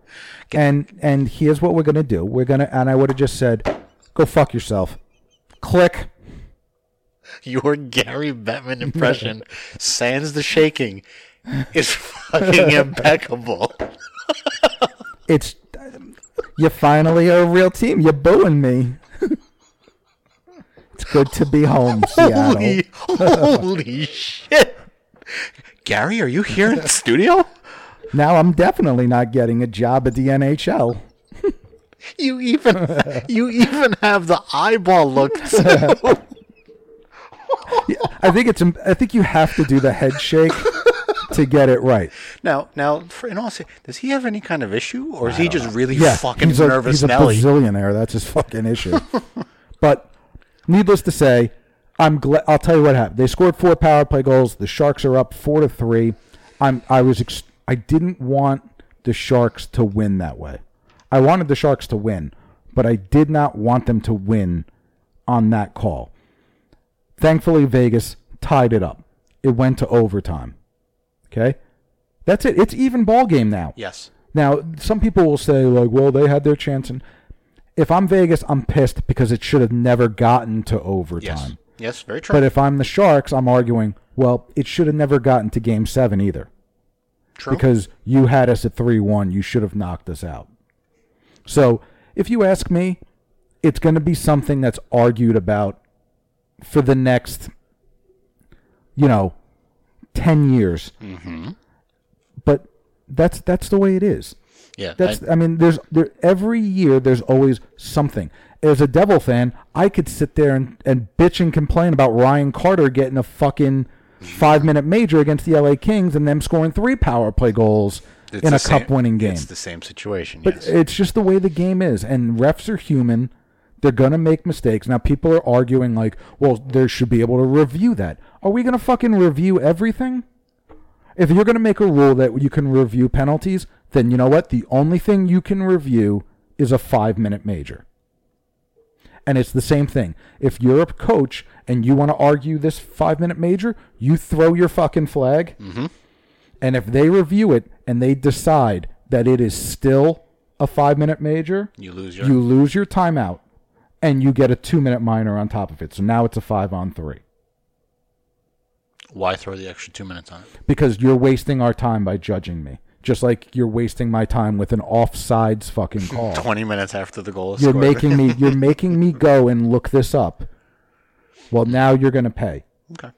and and here's what we're gonna do. We're gonna, and I would have just said, go fuck yourself. Click. Your Gary Bettman impression, sans the shaking, is fucking impeccable. It's you finally are a real team. You're booing me. it's good to be home, Seattle. Holy, holy shit. Gary, are you here in the studio? Now I'm definitely not getting a job at the NHL. You even you even have the eyeball look too. I think it's. I think you have to do the head shake to get it right. now now for in all does he have any kind of issue or is he just really Yeah, fucking he's a, nervous he's a Nelly? bazillionaire. That's his fucking issue. but needless to say, I'm glad. I'll tell you what happened. They scored four power play goals. The Sharks are up four to three. I'm. I was. Ex- I didn't want the Sharks to win that way. I wanted the Sharks to win, but I did not want them to win on that call. Thankfully, Vegas tied it up. It went to overtime. Okay, that's it. It's even ball game now. yes. Now, some people will say, like, well, they had their chance. And if I'm Vegas, I'm pissed because it should have never gotten to overtime. Yes. Yes, very true. But if I'm the Sharks, I'm arguing, well, it should have never gotten to game seven either. true. Because you had us at 3 1. You should have knocked us out. So if you ask me, it's going to be something that's argued about for the next, you know, ten years. Mm-hmm. But that's that's the way it is. Yeah, That's I- I, mean, there's there every year there's always something. As a Devil fan, I could sit there and, and bitch and complain about Ryan Carter getting a fucking five minute major against the LA Kings and them scoring three power play goals it's in a cup winning game. It's the same situation. But yes. it's just the way the game is, and refs are human. They're gonna make mistakes. Now people are arguing like, well, there should be able to review that. Are we gonna fucking review everything? If you're gonna make a rule that you can review penalties, then you know what? The only thing you can review is a five minute major. And it's the same thing. If you're a coach and you want to argue this five minute major, you throw your fucking flag. Mm-hmm. And if they review it and they decide that it is still a five minute major, you lose your. you lose your timeout and you get a two minute minor on top of it. So now it's a five on three why throw the extra two minutes on it? because you're wasting our time by judging me. Just like you're wasting my time with an offsides fucking call. Twenty minutes after the goal is You're scored. making me you're making me go and look this up. Well, now you're going to pay. okay.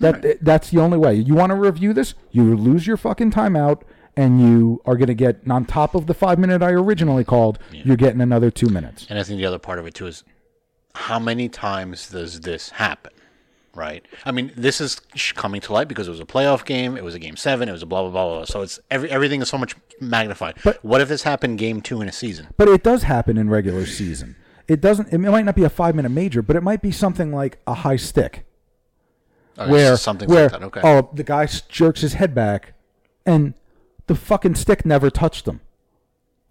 That that's the only way. You want to review this? You lose your fucking timeout, and you are going to get on top of the five minute I originally called. You're getting another two minutes. And I think the other part of it too is how many times does this happen? Right. I mean, this is coming to light because it was a playoff game. It was a game seven. It was a blah blah blah blah. So it's every everything is so much magnified. But- what if this happened game two in a season? But it does happen in regular season. It doesn't. It might not be a five minute major, but it might be something like a high stick. Okay, where something where like that. Okay. oh the guy jerks his head back, and the fucking stick never touched him,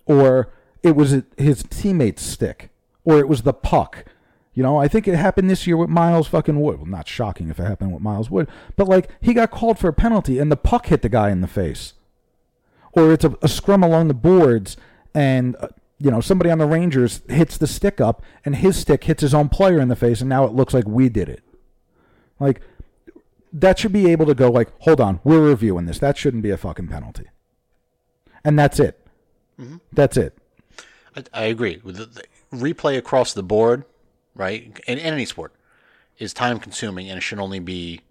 or it was his teammate's stick, or it was the puck. You know, I think it happened this year with Miles fucking Wood. Well, not shocking if it happened with Miles Wood, but like he got called for a penalty and the puck hit the guy in the face, or it's a, a scrum along the boards and. Uh, you know, somebody on the Rangers hits the stick up, and his stick hits his own player in the face, and now it looks like we did it. Like, that should be able to go like, hold on, we're reviewing this. That shouldn't be a fucking penalty. And that's it. Mm-hmm. That's it. I, I agree. With the, the replay across the board, right, in, in any sport, is time consuming and it should only be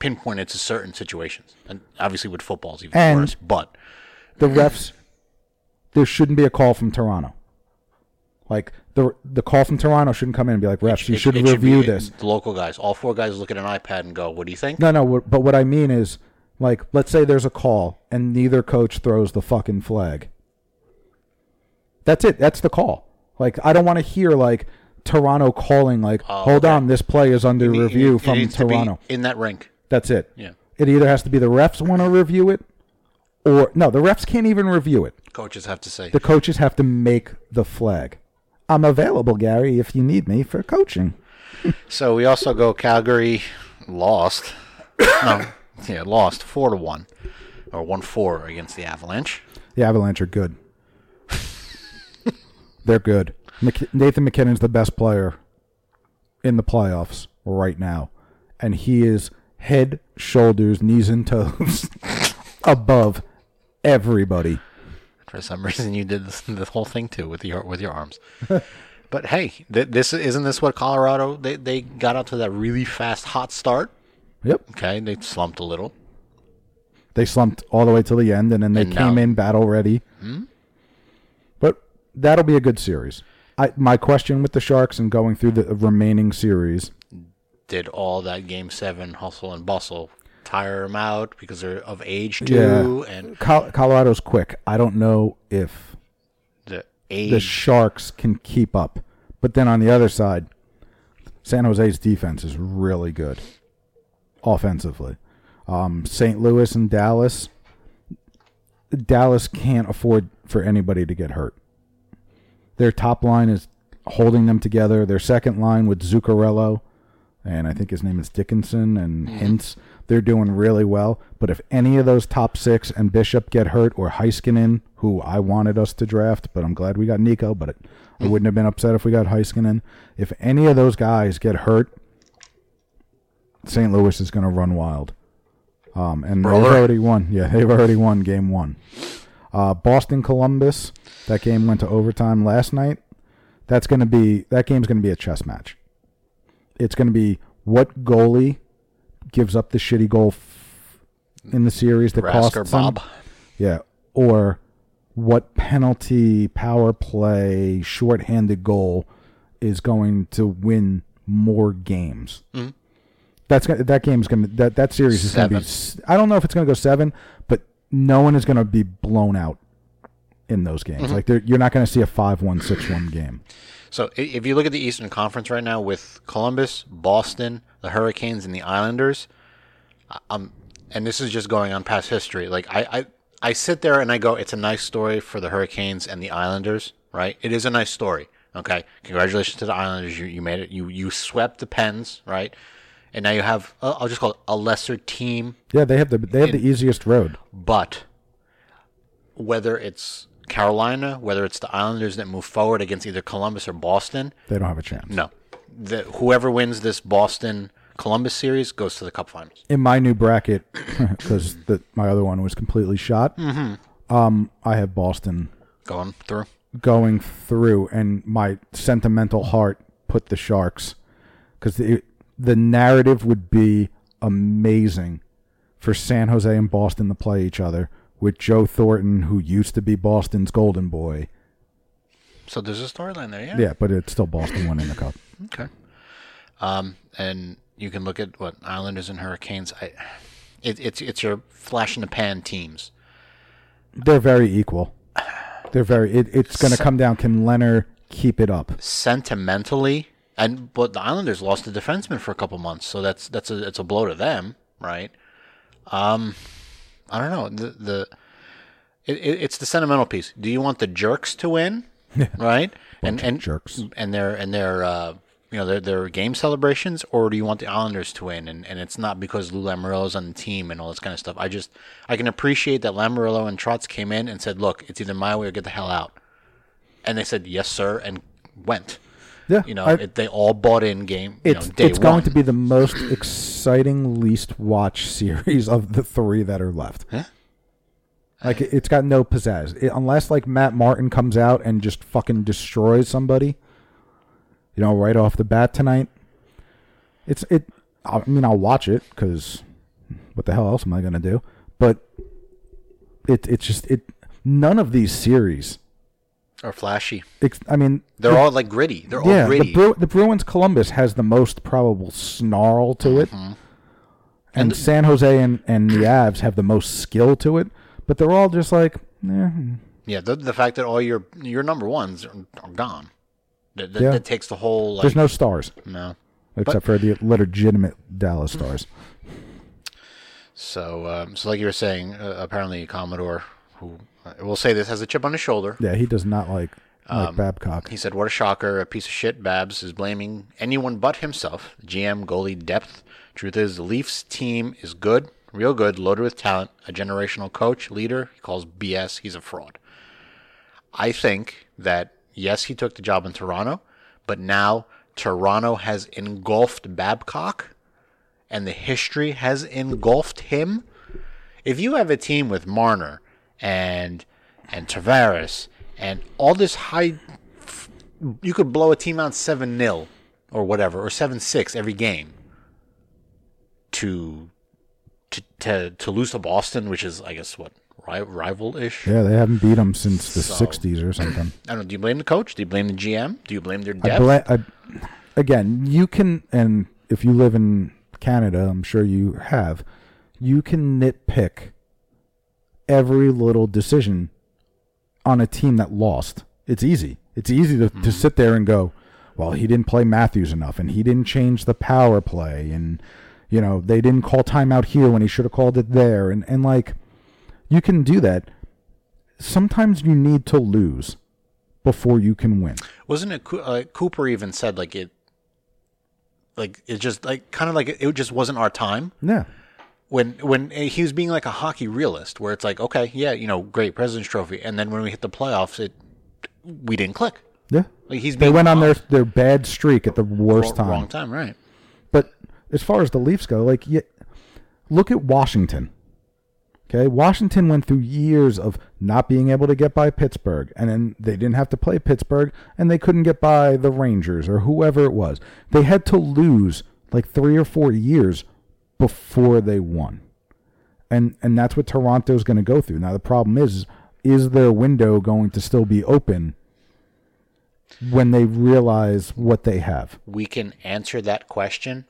pinpointed to certain situations. And obviously, with football, it's even And- worse. But The refs, there shouldn't be a call from Toronto. Like the the call from Toronto shouldn't come in and be like, refs, you should it review be this. The local guys, all four guys, look at an iPad and go, "What do you think?" No, no. But what I mean is, like, let's say there's a call and neither coach throws the fucking flag. That's it. That's the call. Like, I don't want to hear like Toronto calling like, oh, hold Oh, okay. on, this play is under It- it- review it from needs to be Toronto. in that rink. That's it. Yeah. It either has to be the refs want to review it, or no, the refs can't even review it. Coaches have to say. The coaches have to make the flag. I'm available, Gary, if you need me for coaching. So we also go Calgary lost. no, yeah, lost four to one, or one four against the Avalanche. The Avalanche are good. They're good. Mc- Nathan MacKinnon's the best player in the playoffs right now, and he is head, shoulders, knees, and toes above everybody. For some reason, you did this, the whole thing too with your with your arms. but hey, th- this isn't this what Colorado they they got out to that really fast hot start. Yep. Okay, they slumped a little. They slumped all the way till the end, and then they And came now- in battle ready. Hmm? But that'll be a good series. I, my question with the Sharks and going through the remaining series, Did all that game seven hustle and bustle tire them out because they're of age too, yeah, and Col- Colorado's quick. I don't know if the age. the Sharks can keep up. But then on the other side, San Jose's defense is really good offensively. Um, St. Louis and Dallas, Dallas can't afford for anybody to get hurt. Their top line is holding them together. Their second line with Zuccarello, and I think his name is Dickinson and Hintz, they're doing really well. But if any of those top six and Bishop get hurt, or Heiskanen, who I wanted us to draft, but I'm glad we got Nico, but it, I wouldn't have been upset if we got Heiskanen. If any of those guys get hurt, St. Louis is going to run wild. Um, and they've already won. Yeah, they've already won game one. Uh, Boston Columbus. That game went to overtime last night. That's going to be that game's going to be a chess match. It's going to be what goalie gives up the shitty goal f- in the series that Rask costs or them. Yeah, or what penalty, power play, shorthanded goal is going to win more games. Mm-hmm. That's gonna, that game's to that that series is going to be. I don't know if it's going to go seven, but no one is going to be blown out in those games. Mm-hmm. Like they're- you're not going to see a five-one, six-one game. So if you look at the Eastern Conference right now with Columbus, Boston, the Hurricanes, and the Islanders, um, and this is just going on past history. Like I, I, I sit there and I go, it's a nice story for the Hurricanes and the Islanders, right? It is a nice story. Okay, congratulations to the Islanders. You, you made it. You you swept the Pens, right? And now you have uh, I'll just call it a lesser team Yeah, they have the they have the easiest road. but whether it's Carolina, whether it's the Islanders that move forward against either Columbus or Boston, They don't have a chance. no. The, whoever wins this Boston Columbus series goes to the Cup Finals. in my new bracket because my other one was completely shot. Mm-hmm. Um, I have Boston Going through. going through, and my sentimental heart put the Sharks because the narrative would be amazing for San Jose and Boston to play each other with Joe Thornton, who used to be Boston's golden boy. So there's a storyline there, yeah. Yeah, but it's still Boston winning the cup. Okay. Um, and you can look at what Islanders and Hurricanes. I, it, it's it's your flash in the pan teams. They're very equal. They're very. It, it's going to come down. Can Leonard keep it up? Sentimentally, and but the Islanders lost a defenseman for a couple months, so that's that's a it's a blow to them, right? Um, I don't know the the it, it, it's the sentimental piece. Do you want the jerks to win, right? and and jerks. and their and their uh, you know their their game celebrations, or do you want the Islanders to win? And and it's not because Lou Lamoriello's on the team and all this kind of stuff. I just I can appreciate that Lamoriello and Trotz came in and said, "Look, it's either my way or get the hell out," and they said, "Yes, sir," and went. Yeah, You know, I- it, they all bought in game. You it's know, day it's going to be the most exciting, least watch series of the three that are left. Huh? Like it- it's got no pizzazz, It- unless like Matt Martin comes out and just fucking destroys somebody. You know, right off the bat tonight. It's it. I mean, I'll watch it because what the hell else am I gonna do? But it it's just it. None of these series. Or flashy. I mean, They're all like gritty. They're all gritty. the, Bru- the Bruins Columbus has the most probable snarl to it, Mm-hmm. and, San Jose and, and the Avs have the most skill to it. But they're all just like, eh, yeah, the, the fact that all your your number ones are, are gone. That, that, Yeah. that takes the whole. Like, there's no stars no. except for the legitimate Dallas stars. So, um, so like you were saying, uh, apparently Commodore, who we'll say this has a chip on his shoulder. Yeah, he does not like like Um, Babcock. He said, "What a shocker! A piece of shit." Babs is blaming anyone but himself. GM, goalie, depth. Truth is, the Leafs team is good, real good, loaded with talent. A generational coach, leader. He calls BS. He's a fraud. I think that yes, he took the job in Toronto, but now Toronto has engulfed Babcock, and the history has engulfed him. If you have a team with Marner and and Tavares and all this high, you could blow a team out seven 0 or whatever, or seven six every game. To to to to lose to Boston, which is I guess what rival ish. Yeah, they haven't beat them since the So- '60s or something. I don't know. Do you blame the coach? Do you blame the GM? Do you blame their I bla- I, again, you can, and if you live in Canada, I'm sure you have, you can nitpick every little decision on a team that lost. It's easy. It's easy to, to sit there and go, well, he didn't play Matthews enough, and he didn't change the power play, and you know they didn't call timeout here when he should have called it there, and and like you can do that. Sometimes you need to lose before you can win. Wasn't it uh, Cooper even said like it, like it just like kind of like it, it just wasn't our time Yeah. When when eh, he was being like a hockey realist where it's like okay yeah you know great President's Trophy and then when we hit the playoffs it we didn't click Yeah. like he's They went on their, their bad streak at the worst wrong, time. wrong time right But as far as the Leafs go, like, yeah, look at Washington. Okay, Washington went through years of not being able to get by Pittsburgh, and then they didn't have to play Pittsburgh, and they couldn't get by the Rangers or whoever it was. They had to lose like three or four years before they won, and and that's what Toronto's going to go through. Now the problem is, is their window going to still be open when they realize what they have We can answer that question.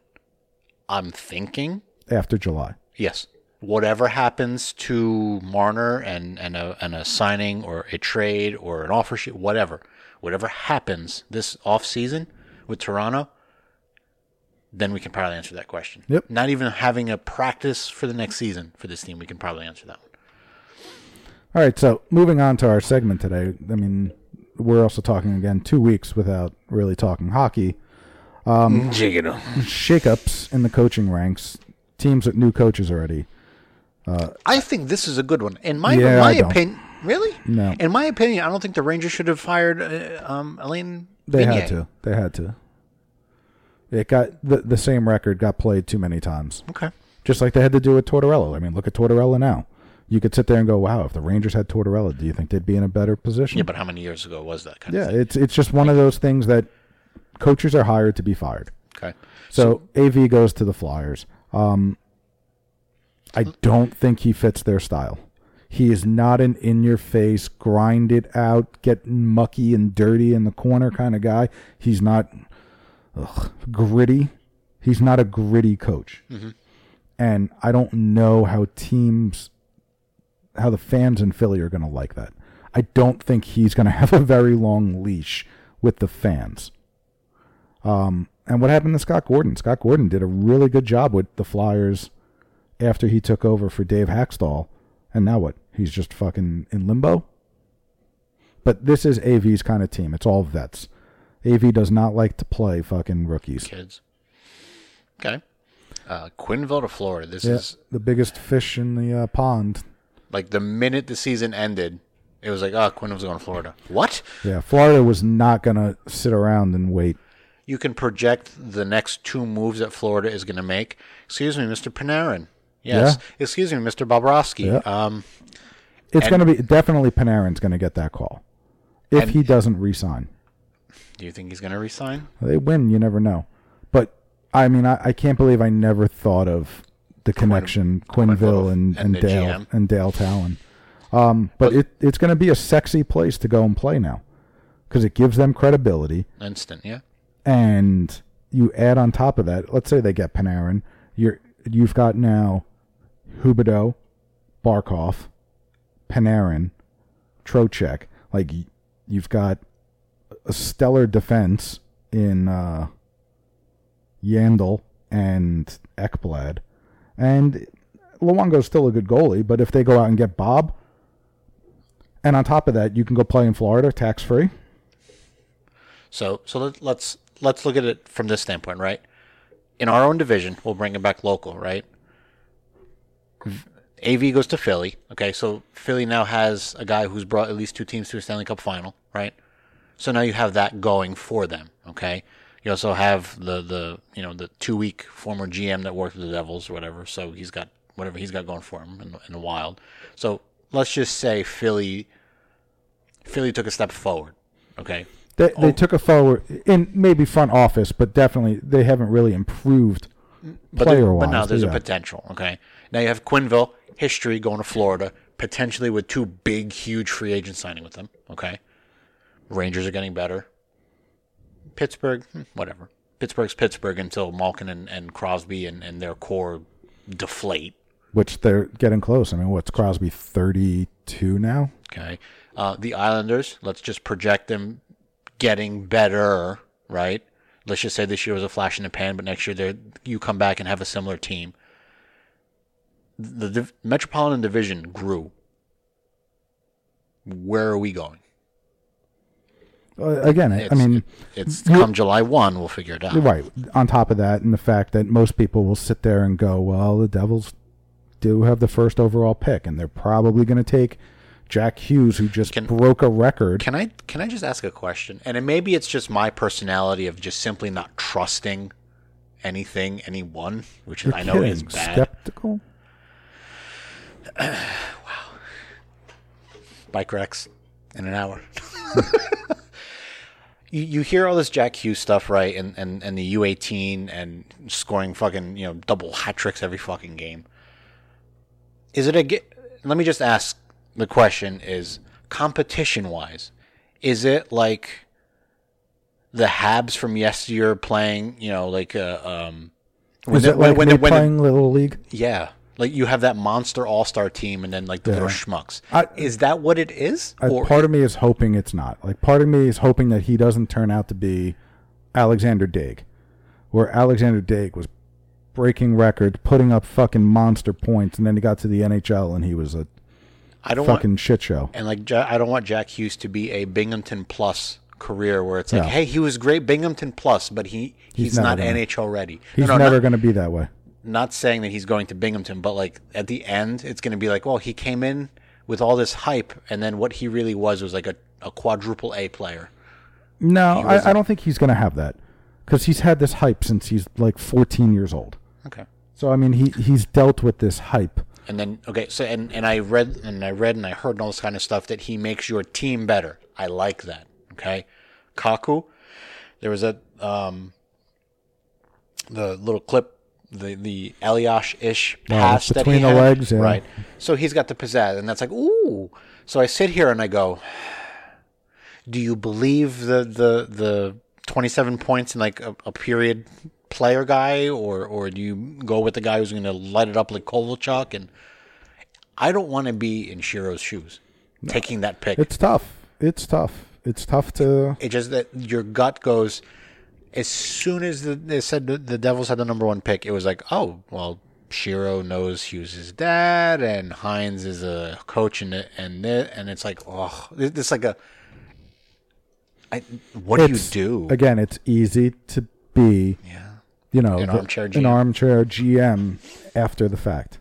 I'm thinking after July? Yes. Whatever happens to Marner and, and, a, and a signing or a trade or an offer sheet, whatever, whatever happens this off season with Toronto, then we can probably answer that question. Yep. Not even having a practice for the next season for this team, we can probably answer that one. All right, so moving on to our segment today. I mean, we're also talking again two weeks without really talking hockey. Um, shakeups in the coaching ranks, teams with new coaches already. Uh, I think this is a good one. In my, Yeah, my opinion, really? No. In my opinion, I don't think the Rangers should have fired uh, um, Alain. They Vigneault. had to. They had to. It got the the same record got played too many times, Okay. just like they had to do with Tortorella. I mean, look at Tortorella now. You could sit there and go, "Wow, if the Rangers had Tortorella, do you think they'd be in a better position?" Yeah, but how many years ago was that kind yeah, of thing? it's it's just one of those things that coaches are hired to be fired. Okay. So, AV goes to the Flyers. Um, I don't think he fits their style. He is not an in-your-face, grind it out, get mucky and dirty in the corner kind of guy. He's not ugh, gritty. He's not a gritty coach. And I don't know how teams, how the fans in Philly are going to like that. I don't think he's going to have a very long leash with the fans. Um, and what happened to Scott Gordon? Scott Gordon did a really good job with the Flyers after he took over for Dave Hakstol. And now what? He's just fucking in limbo? But this is AV's kind of team. It's all vets. AV does not like to play fucking rookies. Kids. Okay. Uh, Quenneville to Florida. This Yeah, is the biggest fish in the uh, pond. like the minute the season ended, it was like, oh, Quenneville's going to Florida. What? Yeah, Florida was not going to sit around and wait. You can project the next two moves that Florida is going to make. Excuse me, Mr. Panarin. Yes. Excuse me, Mr. Bobrovsky. Yeah. Um, It's going to be definitely Panarin's going to get that call if And- he doesn't resign. Do you think he's going to resign? They win, you never know. But I mean, I, I can't believe I never thought of the connection Quenneville Quenneville and, and and Dale GM. and Dale Tallon. Um, but it, it's going to be a sexy place to go and play now because it gives them credibility. Instant, yeah. and you add on top of that, let's say they get Panarin, you're you've got now Huberdeau, Barkov, Panarin, Trocheck. Like you've got a stellar defense in uh, Yandle and Ekblad, and Luongo's still a good goalie. But if they go out and get Bob, and on top of that, you can go play in Florida tax free. So so let, let's let's look at it from this standpoint, right? In our own division, we'll bring it back local, right? AV goes to Philly. Okay, so Philly now has a guy who's brought at least two teams to a Stanley Cup final, right? So now you have that going for them. Okay, you also have the the you know the two week former GM that worked with the Devils or whatever. So he's got whatever he's got going for him in, the- in the wild. So let's just say Philly Philly took a step forward. Okay, They, they Oh. took a forward in maybe front office, but definitely they haven't really improved But, player wise. but now there's a potential. Okay. Now you have Quenneville, history going to Florida, potentially with two big, huge free agents signing with them. Okay. Rangers are getting better. Pittsburgh, hmm, whatever. Pittsburgh's Pittsburgh until Malkin and, and Crosby and, and their core deflate. which they're getting close. I mean, what's Crosby thirty two now? Okay. Uh, the Islanders, let's just project them getting better, right? Let's just say this year was a flash in the pan, but next year they're, you come back and have a similar team. The div- Metropolitan Division grew. Where are we going? Again, I, I mean, it's come July 1, we'll figure it out. right. On top of that, and the fact that most people will sit there and go, "Well, the Devils do have the first overall pick, and they're probably going to take Jack Hughes, who just Can- broke a record." Can I can I just ask a question? And it, maybe it's just my personality of just simply not trusting anything, anyone, which You're I know is bad. Skeptical. Bike wrecks in an hour. you, you hear all this Jack Hughes stuff, right? And, and, and the U18 and scoring fucking, you know, double hat tricks every fucking game. Is it a. Let me just ask the question is competition wise, is it like the Habs from yesteryear playing, you know, like uh, um, when they- it like when when they- playing Little League? yeah, like you have that monster all star team, and then like the little schmucks. I- is that what it is? I, part of me is hoping it's not. Like part of me is hoping that he doesn't turn out to be Alexander Daigle, where Alexander Daigle was breaking records, putting up fucking monster points, and then he got to the NHL and he was a I don't fucking want, shit show. and like I don't want Jack Hughes to be a Binghamton plus career where it's like, No. hey, he was great Binghamton plus, but he he's, He's not NHL ready. He's no, no, never going to be that way. Not saying that he's going to Binghamton, but like at the end, it's going to be like, well, he came in with all this hype, and then what he really was was like a, a quadruple A player. No, I, I don't think he's going to have that because he's had this hype since he's like 14 years old. Okay. So I mean, he he's dealt with this hype. And then okay, so and, and I read and I read and I heard all this kind of stuff that he makes your team better. I like that. Okay. Kakko, there was a um the little clip the the Eliash ish pass that between he the had, legs, yeah. right? So he's got the pizzazz, and that's like ooh. So I sit here and I go, do you believe the the the twenty seven points in like a, a period player guy, or or do you go with the guy who's going to light it up like Kovalchuk? And I don't want to be in Shero's shoes, taking that pick. It's tough. It's tough. It's tough to. It's just that your gut goes. As soon as the, they said the, the Devils had the number one pick, it was like, oh well, Shero knows Hughes' dad, and Hynes is a coach, and it, and it, and it's like, oh, it's like a. I, what do you do? Again, it's easy to be, yeah. you know, An the- armchair an GM. armchair GM after the fact.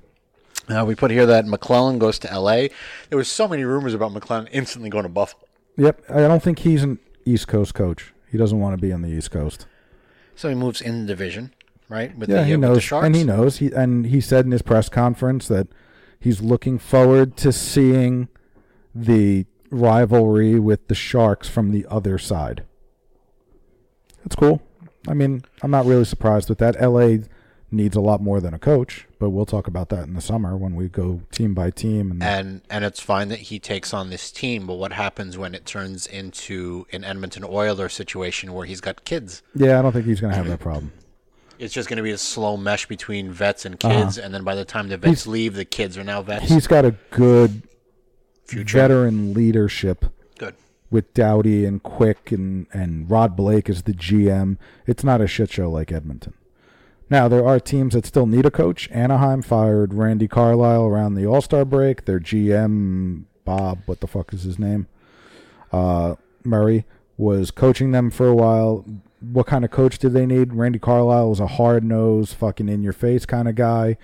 Uh, we put here that McLellan goes to L.A. There was so many rumors about McLellan instantly going to Buffalo. Yep, I don't think he's an East Coast coach. He doesn't want to be on the East Coast. So he moves in the division, right? With Yeah, the, he uh, knows, Sharks. and he knows. He and he said in his press conference that he's looking forward to seeing the rivalry with the Sharks from the other side. That's cool. I mean, I'm not really surprised with that. LA needs a lot more than a coach, but we'll talk about that in the summer when we go team by team. And, and and it's fine that he takes on this team, but what happens when it turns into an Edmonton Oiler situation where he's got kids? yeah, I don't think he's going to have that problem. It's just going to be a slow mesh between vets and kids, and then by the time the vets Uh-huh. He's- leave, the kids are now vets. He's got a good Future. veteran leadership Good. with Doughty and Quick and, and Rob Blake as the GM. It's not a shit show like Edmonton. Now, there are teams that still need a coach. Anaheim fired Randy Carlyle around the All Star break. Their GM, Bob, what the fuck is his name? Uh, Murray, was coaching them for a while. What kind of coach did they need? Randy Carlyle was a hard nosed, fucking in your face kind of guy.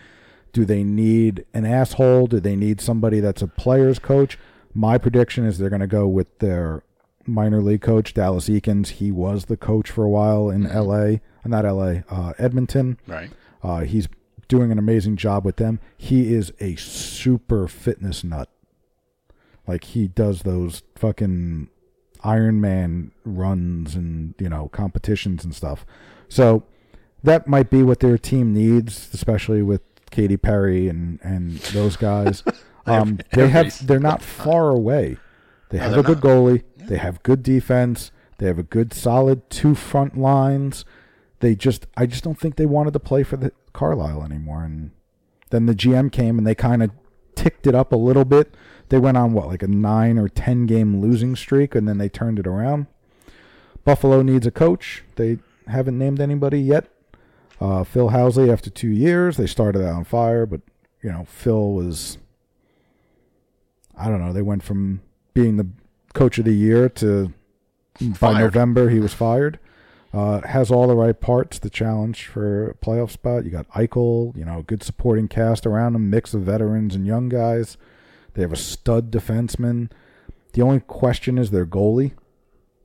Do they need an asshole? Do they need somebody that's a player's coach? My prediction is they're going to go with their minor league coach, Dallas Eakins. He was the coach for a while in L.A., not L.A., uh, Edmonton. Right. Uh, he's doing an amazing job with them. He is a super fitness nut. Like he does those fucking Iron Man runs and you know competitions and stuff. So that might be what their team needs, especially with Katy Perry and and those guys. um, they have they're not far away. They have a good goalie. They have good defense. They have a good solid two front lines. They just I just don't think they wanted to play for the Carlyle anymore. And then the GM came and they kind of ticked it up a little bit. They went on what like a nine or ten game losing streak, and then they turned it around. Buffalo needs a coach. They haven't named anybody yet. Uh, Phil Housley, after two years, they started out on fire, but you know Phil was. I don't know. They went from being the coach of the year to by Fired. November he was fired. Uh, has all the right parts to challenge for a playoff spot. You got Eichel, you know, good supporting cast around him, mix of veterans and young guys. They have a stud defenseman. The only question is their goalie.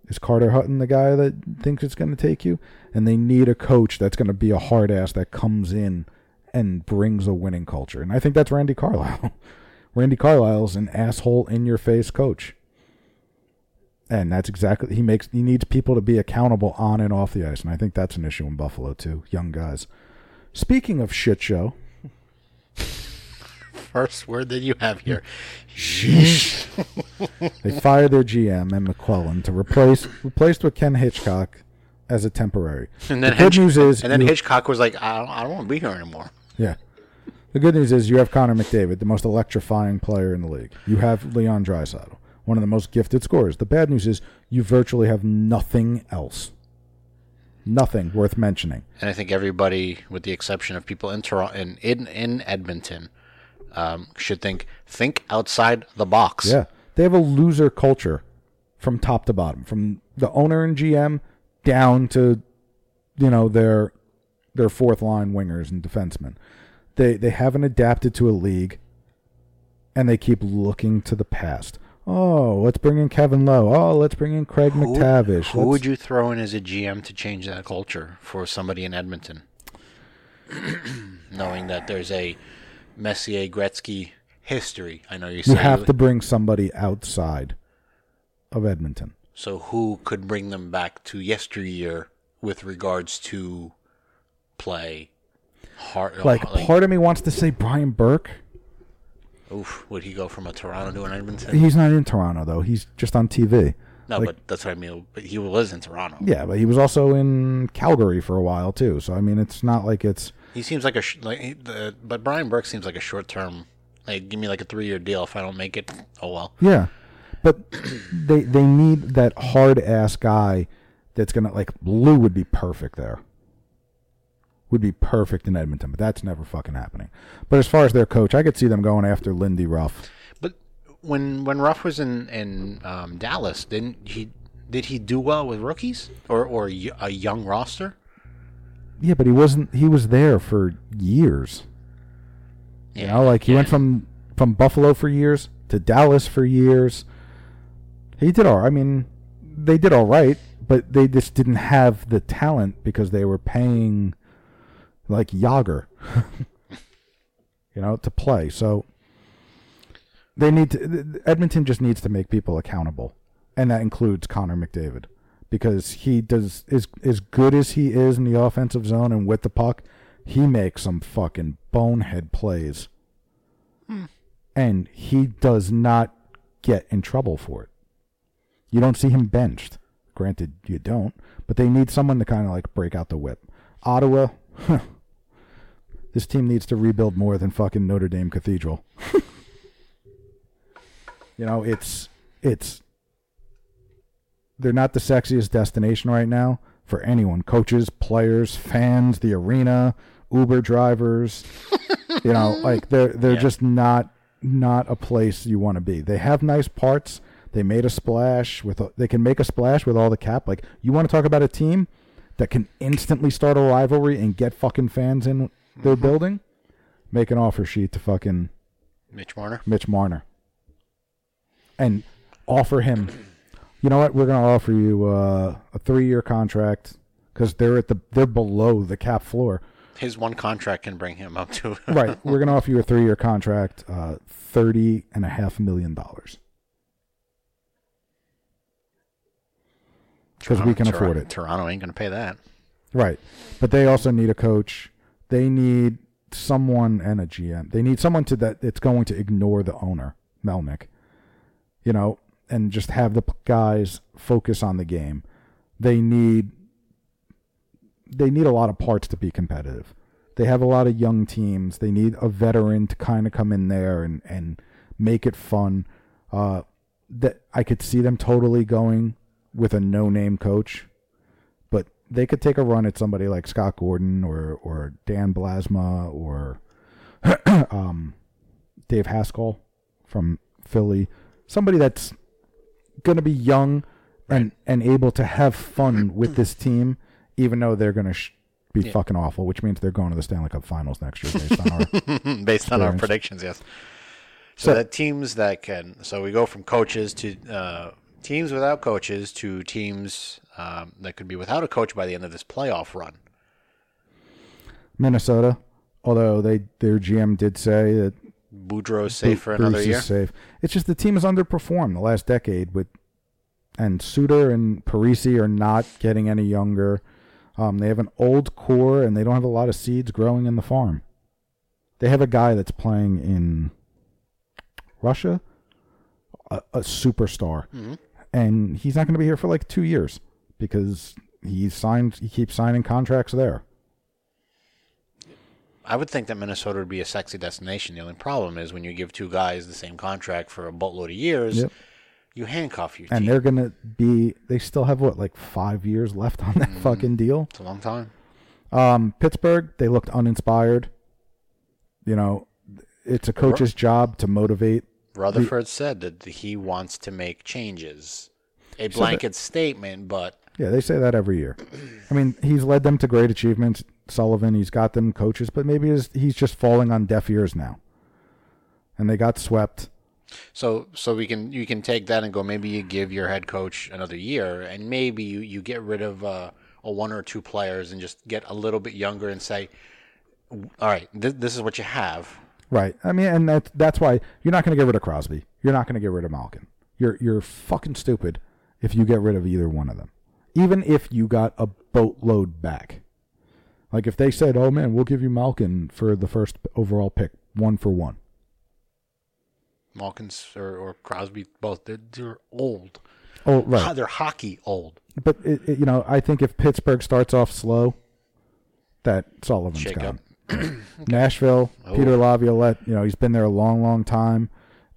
Is Carter Hutton the guy that thinks it's going to take you? And they need a coach that's going to be a hard ass that comes in and brings a winning culture. And I think that's Randy Carlyle. Randy Carlyle's an asshole in your face coach. And that's exactly he makes he needs people to be accountable on and off the ice, and I think that's an issue in Buffalo too. Young guys. Speaking of shit show, First word that you have here. they fired their GM and McLellan to replace replaced with Ken Hitchcock as a temporary. And then the good Hitch- news is and then you- Hitchcock was like, I don't, I don't want to be here anymore. Yeah. The good news is you have Connor McDavid, the most electrifying player in the league. You have Leon Draisaitl, one of the most gifted scorers. The bad news is you virtually have nothing else. Nothing worth mentioning. And I think everybody, with the exception of people in Toronto, in in, in Edmonton, um, should think think outside the box. Yeah. They have a loser culture from top to bottom, from the owner and GM down to you know their their fourth line wingers and defensemen. They they haven't adapted to a league and they keep looking to the past. Oh, let's bring in Kevin Lowe. Oh, let's bring in Craig Who, MacTavish. who Let's- would you throw in as a GM to change that culture for somebody in Edmonton? Knowing that there's a Messier Gretzky history. I know you You have to bring somebody outside of Edmonton. So who could bring them back to yesteryear with regards to play? Hard, uh, Like, part of me wants to say Brian Burke. Oof, would he go from a Toronto to an Edmonton? He's not in Toronto though. He's just on TV. no, like- but that's what I mean. But he was in Toronto. Yeah, but he was also in Calgary for a while too. So I mean, it's not like it's He seems like a sh- like he- the, but Brian Burke seems like a short term. Like, give me like a three year deal. If I don't make it, oh well. yeah. But they they need that hard ass guy that's gonna like Lou would be perfect there. Would be perfect in Edmonton, but that's never fucking happening. But as far as their coach, I could see them going after Lindy Ruff. But when when Ruff was in in um, Dallas, didn't he? Did he do well with rookies or or a young roster? Yeah, but he wasn't. He was there for years. You know, like he went from from Buffalo for years to Dallas for years. He did all. I mean, they did all right, but they just didn't have the talent because they were paying like Jagr, you know, to play. So they need to. Edmonton just needs to make people accountable, and that includes Connor McDavid because he does as as good as he is in the offensive zone and with the puck, he makes some fucking bonehead plays, hmm. and he does not get in trouble for it. You don't see him benched. Granted, you don't, but they need someone to kind of like break out the whip. Ottawa, this team needs to rebuild more than fucking Notre Dame Cathedral. you know, it's it's they're not the sexiest destination right now for anyone. Coaches players fans the arena uber drivers. You know like they're they're just not not a place you want to be. They have nice parts. They made a splash with a, they can make a splash with all the cap. Like you want to talk about a team that can instantly start a rivalry and get fucking fans in their building make an offer sheet to fucking Mitch Marner. Mitch Marner and offer him, you know what? We're going to offer you uh, a three-year contract because they're at the they're below the cap floor. His one contract can bring him up to Right. We're going to offer you a three-year contract, uh, thirty and a half million dollars because we can afford it. Toronto ain't gonna pay that. Right. But they also need a coach. They need someone and a GM. They need someone to that it's going to ignore the owner, Melnyk. You know, and just have the guys focus on the game. They need they need a lot of parts to be competitive. They have a lot of young teams. They need a veteran to kind of come in there and and make it fun. Uh that I could see them totally going with a no-name coach they could take a run at somebody like Scott Gordon or or Dan Bylsma or um, Dave Hakstol from Philly, somebody that's going to be young and and able to have fun with this team, even though they're going to sh- be fucking awful, which means they're going to the Stanley Cup Finals next year based on our Based on our predictions, yes. So, So- that teams that can so we go from coaches to uh, teams without coaches to teams um, that could be without a coach by the end of this playoff run. Minnesota. Although they their GM did say that Boudreau's safe for another Bruce another is safe. It's just the team has underperformed the last decade with, and Suter and Parise are not getting any younger. Um, they have an old core and they don't have a lot of seeds growing in the farm. They have a guy that's playing in Russia, a, a superstar, and he's not going to be here for like two years because he signed. He keeps signing contracts there. I would think that Minnesota would be a sexy destination. The only problem is when you give two guys the same contract for a boatload of years, Yep. you handcuff your And team. they're going to be. They still have what like five years left on that fucking deal. It's a long time. Um, Pittsburgh, they looked uninspired. You know, it's a coach's job to motivate. Rutherford said that he wants to make changes. A blanket statement, but Yeah, they say that every year. I mean, he's led them to great achievements. Sullivan, he's got them coaches, but maybe he's, he's just falling on deaf ears now. And they got swept. so so we can you can take that and go. Maybe you give your head coach another year, and maybe you you get rid of uh, a one or two players and just get a little bit younger and say, all right, th- this is what you have. Right. I mean, and that's that's why you're not going to get rid of Crosby. You're not going to get rid of Malkin. You're you're fucking stupid if you get rid of either one of them. Even if you got a boatload back. Like if they said, "Oh man, we'll give you Malkin for the first overall pick, one for one." Malkins or, or Crosby, both they're, they're old. Oh, right. They're hockey old. But it, it- you know, I think if Pittsburgh starts off slow, that Sullivan's Shake gone. Nashville, Peter Laviolette, you know, he's been there a long, long time.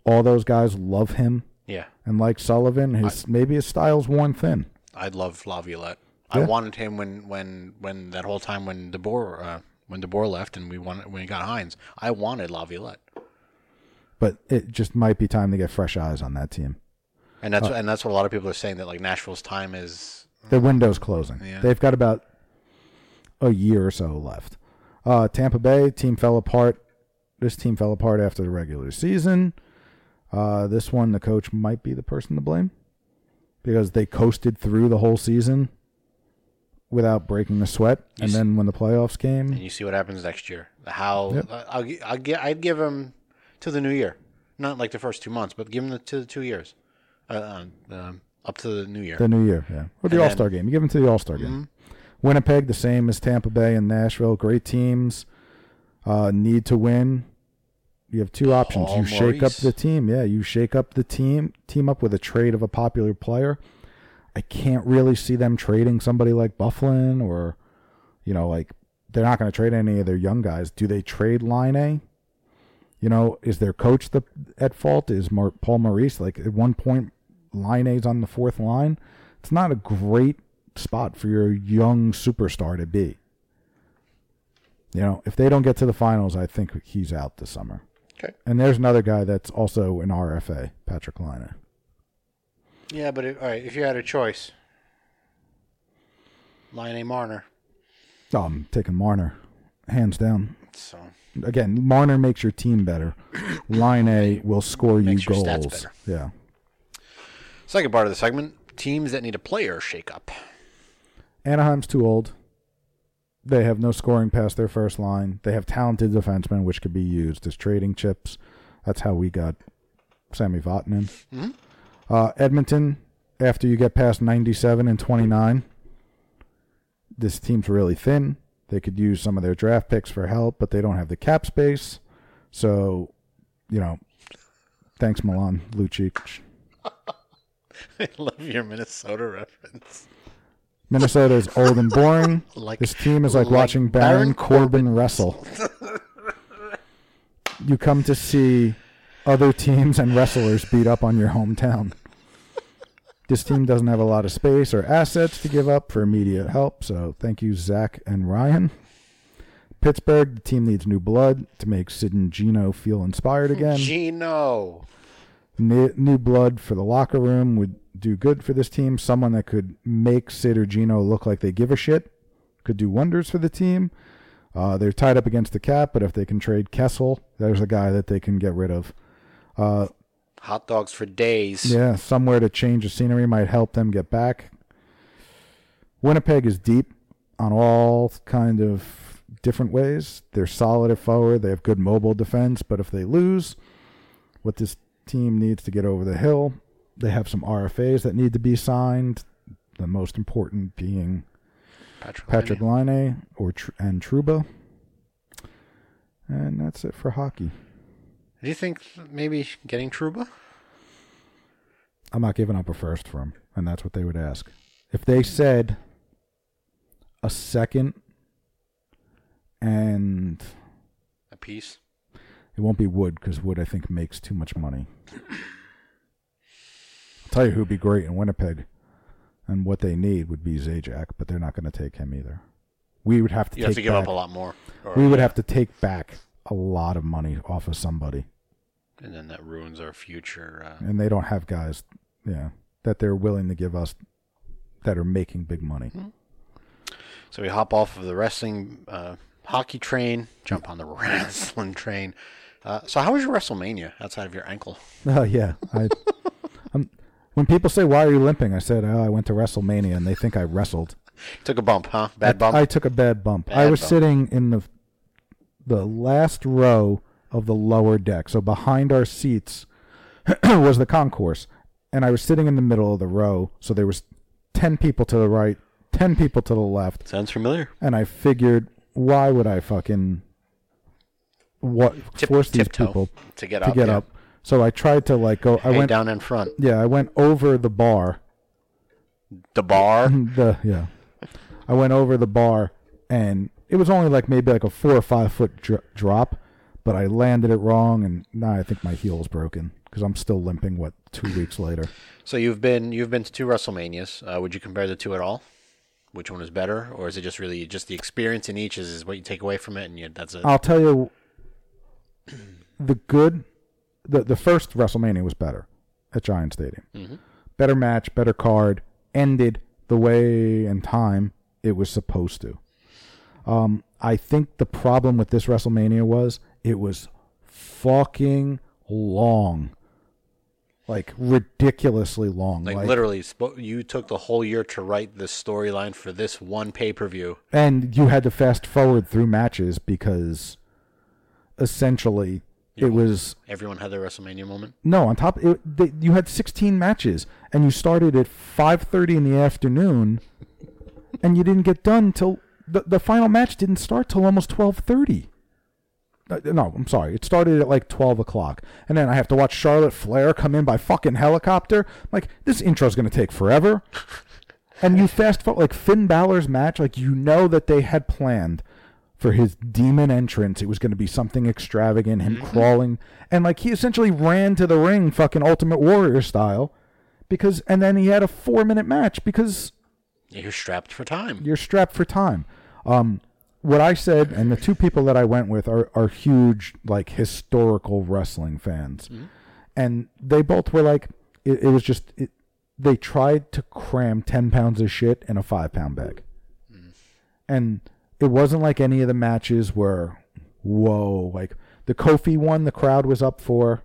All those guys love him, Yeah, and like Sullivan, his maybe his style's worn thin. I'd love Laviolette. I wanted him when when when that whole time when DeBoer uh, when DeBoer left and we wanted when we got Hynes. I wanted Laviolette, but it just might be time to get fresh eyes on that team. and that's and that's what a lot of people are saying that like Nashville's time is. The window's closing. Yeah. They've got about a year or so left. Uh, Tampa Bay team fell apart. This team fell apart after the regular season. Uh, this one, the coach might be the person to blame because they coasted through the whole season without breaking a sweat, and s- then when the playoffs And came, you see what happens next year. How Yep. I'll, I'll, I'd give him to the new year, not like the first two months, but give him the, to the two years, uh, uh, um, up to the new year. the new year, yeah, or the All Star game. You give them to the All Star game. Winnipeg, the same as Tampa Bay and Nashville. Great teams, uh, need to win. You have two options. Paul You shake up the team. Yeah, you shake up the team. Team up with a trade of a popular player. I can't really see them trading somebody like Byfuglien or, you know, like they're not going to trade any of their young guys. Do they trade Laine? You know, is their coach the at fault? Is Mar- Paul Maurice like at one point Laine's on the fourth line? It's not a great spot for your young superstar to be. You know, if they don't get to the finals, I think he's out this summer. Okay. And there's another guy that's also an RFA, Patrik Laine. Yeah, but if, all right, if you had a choice, Laine Marner. Oh, I'm taking Marner, hands down. So Again, Marner makes your team better. Laine will score you Makes your goals. stats better. Yeah. second part of the segment: teams that need a player shakeup. Anaheim's too old. They have no scoring past their first line. They have talented defensemen, which could be used as trading chips. That's how we got Sammy Vatanen. Uh, Edmonton, after you get past 97 and 29, this team's really thin. They could use some of their draft picks for help, but they don't have the cap space. So, you know, thanks, Milan Lucic. I love your Minnesota reference. Minnesota is old and boring. Like- this team is like, like watching Baron Baron, Corbin wrestle. you come to see other teams and wrestlers beat up on your hometown. This team doesn't have a lot of space or assets to give up for immediate help, so thank you, Zach and Ryan. Pittsburgh, the team needs new blood to make Sid and Gino feel inspired again. Gino. New, new blood for the locker room would do good for this team. Someone that could make Sid or Gino look like they give a shit could do wonders for the team. Uh, they're tied up against the cap, but if they can trade Kessel, there's a guy that they can get rid of. Uh, Hot dogs for days. yeah, somewhere to change the scenery might help them get back. Winnipeg is deep on all kind of different ways. They're solid at forward. They have good mobile defense. But if they lose, what this team needs to get over the hill, they have some RFAs that need to be signed. The most important being Patrick. Patrick. Laine or and Trouba. And that's it for hockey. Do you think maybe getting Trouba? I'm not giving up a first for him, and that's what they would ask. If they said a second and A piece. it won't be Wood because Wood I think makes too much money. Tell you who'd be great in Winnipeg, and what they need would be Zajac, but they're not going to take him either. We would have to You take have to give back, up a lot more. Or- We would have to take back a lot of money off of somebody, and then that ruins our future. Uh, and they don't have guys, yeah, that they're willing to give us that are making big money. So we hop off of the wrestling uh, hockey train, jump on the wrestling train. Uh, so how was your WrestleMania outside of your ankle? Oh yeah, I. I'm, when people say why are you limping, I said oh, I went to WrestleMania, and they think I wrestled. Took a bump, huh? Bad I, bump. I took a bad bump. I was bump. sitting in the the last row of the lower deck, so behind our seats was the concourse, and I was sitting in the middle of the row. So there was ten people to the right, ten people to the left, Sounds familiar. and I figured, why would I fucking what Tip- force these people to get to get yeah. up? So I tried to like go. I Hey, went down in front. Yeah, I went over the bar. The bar. The yeah, I went over the bar, and it was only like maybe like a four or five foot dr- drop, but I landed it wrong, and now I think my heel is broken because I'm still limping. What two weeks later? So you've been you've been to two WrestleManias. Uh, would you compare the two at all? Which one is better, or is it just really just the experience in each is, is what you take away from it, and you, that's it? I'll tell you, the good, the the first WrestleMania was better at Giant Stadium. Better match, better card, ended the way and time it was supposed to. Um, I think the problem with this WrestleMania was it was fucking long, like ridiculously long. like, literally, you took the whole year to write the storyline for this one pay per view. and you had to fast forward through matches because essentially it was Everyone had their WrestleMania moment. No, on top, it, they, you had 16 matches, and you started at 5:30 in the afternoon, and you didn't get done till the the final match didn't start till almost 12:30. Uh, No, I'm sorry. It started at like 12 o'clock, and then I have to watch Charlotte Flair come in by fucking helicopter. I'm like this intro's gonna take forever. And you fast forward like Finn Balor's match, like you know that they had planned for his demon entrance. It was going to be something extravagant, him mm-hmm. crawling, and like he essentially ran to the ring, fucking Ultimate Warrior style, because and then he had a four minute match because You're strapped for time. you're strapped for time. Um, what I said, and the two people that I went with are are huge like historical wrestling fans, mm-hmm. and they both were like, it, it was just it, they tried to cram ten pounds of shit in a five pound bag, mm. and it wasn't like any of the matches were, whoa, like the Kofi one, the crowd was up for,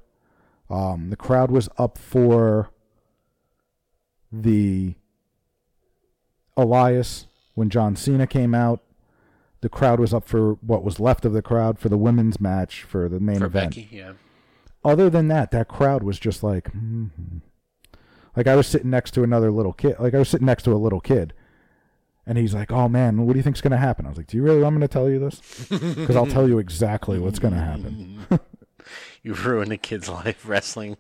um, the crowd was up for the Elias when John Cena came out. The crowd was up for what was left of the crowd for the women's match for the main For event. Becky, yeah. Other than that, that crowd was just like, mhm. like I was sitting next to another little kid. Like I was sitting next to a little kid, and he's like, "Oh man, what do you think's gonna happen?" I was like, "Do you really want me to tell you this? Because I'll tell you exactly what's gonna happen." You ruined a kid's life wrestling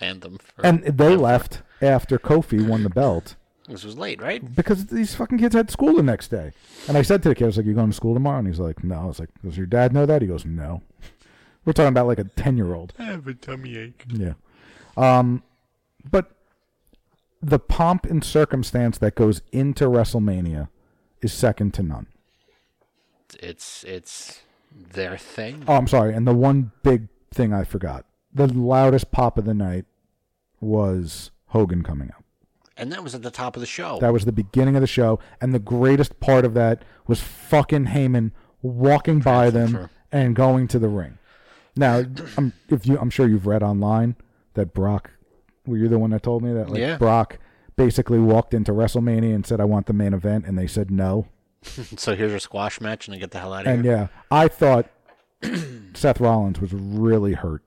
fandom. For, And they left after Kofi won the belt. this was late, right? because these fucking kids had school the next day. And I said to the kid, I was like, You going to school tomorrow? And he's like, No. I was like, Does your dad know that? He goes, No. We're talking about like a 10 year old. I have a tummy ache. Yeah. Um, but the pomp and circumstance that goes into WrestleMania is second to none. It's it's their thing. Oh, I'm sorry. And the one big thing I forgot the loudest pop of the night was Hogan coming out. And that was at the top of the show. That was the beginning of the show, and the greatest part of that was fucking Heyman walking by them Transfer. and going to the ring. Now, I'm, if you, I'm sure you've read online that Brock. Were you the one that told me that? Like Yeah. Brock basically walked into WrestleMania and said, "I want the main event," and they said no. so here's your squash match, and then get the hell out of And here. yeah, I thought Seth Rollins was really hurt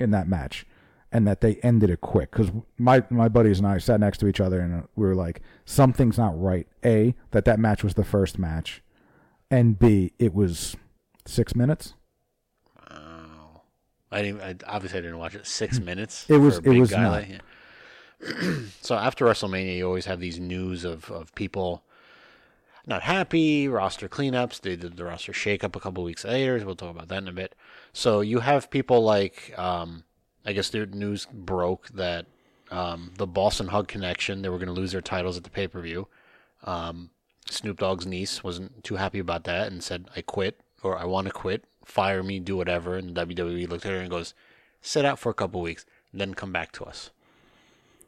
in that match, and that they ended it quick. Because my my buddies and I sat next to each other, and we were like, something's not right. A that that match was the first match, and B it was six minutes. I didn't. I, obviously, I didn't watch it. Six minutes. It was- for a it big was guy not. yeah. so after WrestleMania, you always have these news of of people not happy, roster cleanups. They did the roster shakeup a couple weeks later. We'll talk about that in a bit. So you have people like, um, I guess the news broke that um, the Boss 'n' Hug Connection they were going to lose their titles at the pay per view. Um, Snoop Dogg's niece wasn't too happy about that and said, "I quit" or "I want to quit. Fire me, do whatever." And WWE looked at her and goes, "Sit out for a couple weeks, then come back to us."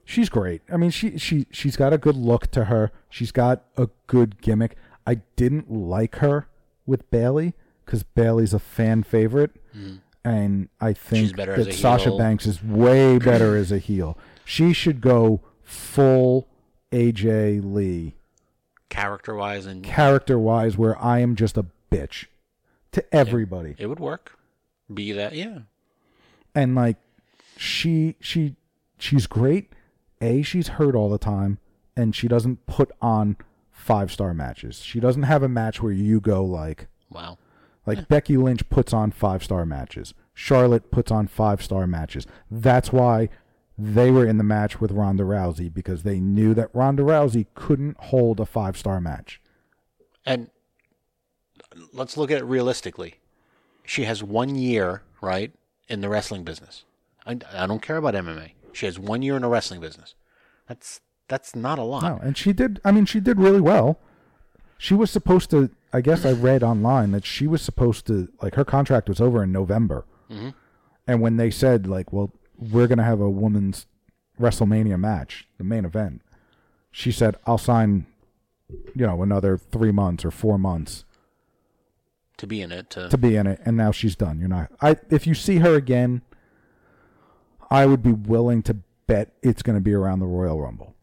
She's great. I mean, she she she's got a good look to her. She's got a good gimmick. I didn't like her with Bayley because Bayley's a fan favorite, mm-hmm. and I think She's better as that Sasha heel. Banks is way better as a heel. She should go full AJ Lee Character wise, and character wise, where I am just a bitch to everybody. it would work. Be that, yeah. and like she she she's great a she's hurt all the time and she doesn't put on five star matches she doesn't have a match where you go like Wow. like becky lynch puts on five star matches charlotte puts on five star matches that's why they were in the match with ronda rousey because they knew that ronda rousey couldn't hold a five star match And let's look at it realistically. She has one year, right, in the wrestling business. I, I don't care about MMA. She has one year in the wrestling business. That's that's not a lot. No, and she did. I mean, she did really well. She was supposed to. I guess I read online that she was supposed to like her contract was over in November, mm-hmm. and when they said like, "Well, we're gonna have a women's WrestleMania match, the main event," she said, "I'll sign, you know, another three months or four months To be in it, to, to be in it." And now she's done. You're not. I if you see her again, I would be willing to bet it's going to be around the Royal Rumble.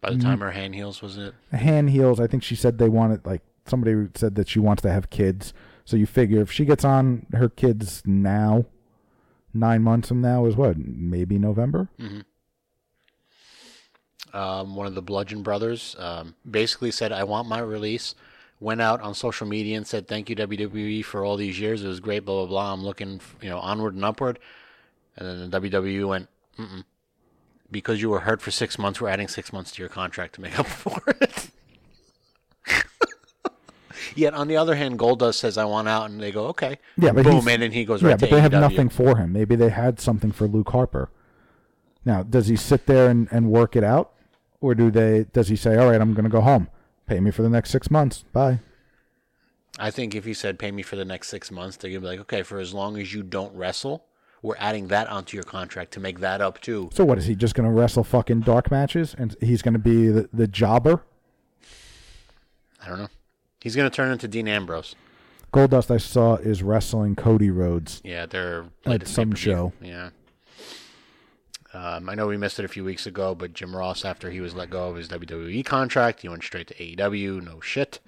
by the time her hand heals, was it? hand heals. I think she said they wanted like somebody said that she wants to have kids. So you figure if she gets on her kids now, nine months from now is what? Maybe November. um, one of the Bludgeon Brothers, um, basically said, "I want my release." Went out on social media and said, "Thank you WWE for all these years. It was great." Blah blah blah. I'm looking, you know, onward and upward. And then the WWE went, Mm-mm. "Because you were hurt for six months, we're adding six months to your contract to make up for it." Yet on the other hand, Goldust says, "I want out," and they go, "Okay." Yeah, but boom, and then he goes yeah, right but to they have nothing for him. Maybe they had something for Luke Harper. Now, does he sit there and, and work it out, or do they? Does he say, "All right, I'm going to go home. Pay me for the next six months. Bye." I think if he said pay me for the next six months, they're gonna be like, okay, for as long as you don't wrestle, we're adding that onto your contract to make that up too. So what is he just going to wrestle fucking dark matches and he's going to be the, the jobber? I don't know. He's gonna turn into Dean Ambrose. Goldust I saw is wrestling Cody Rhodes. Yeah, they're At some pay-per-view. show. Yeah. Um, I know we missed it a few weeks ago, but Jim Ross, after he was let go of his WWE contract, he went straight to AEW. No shit.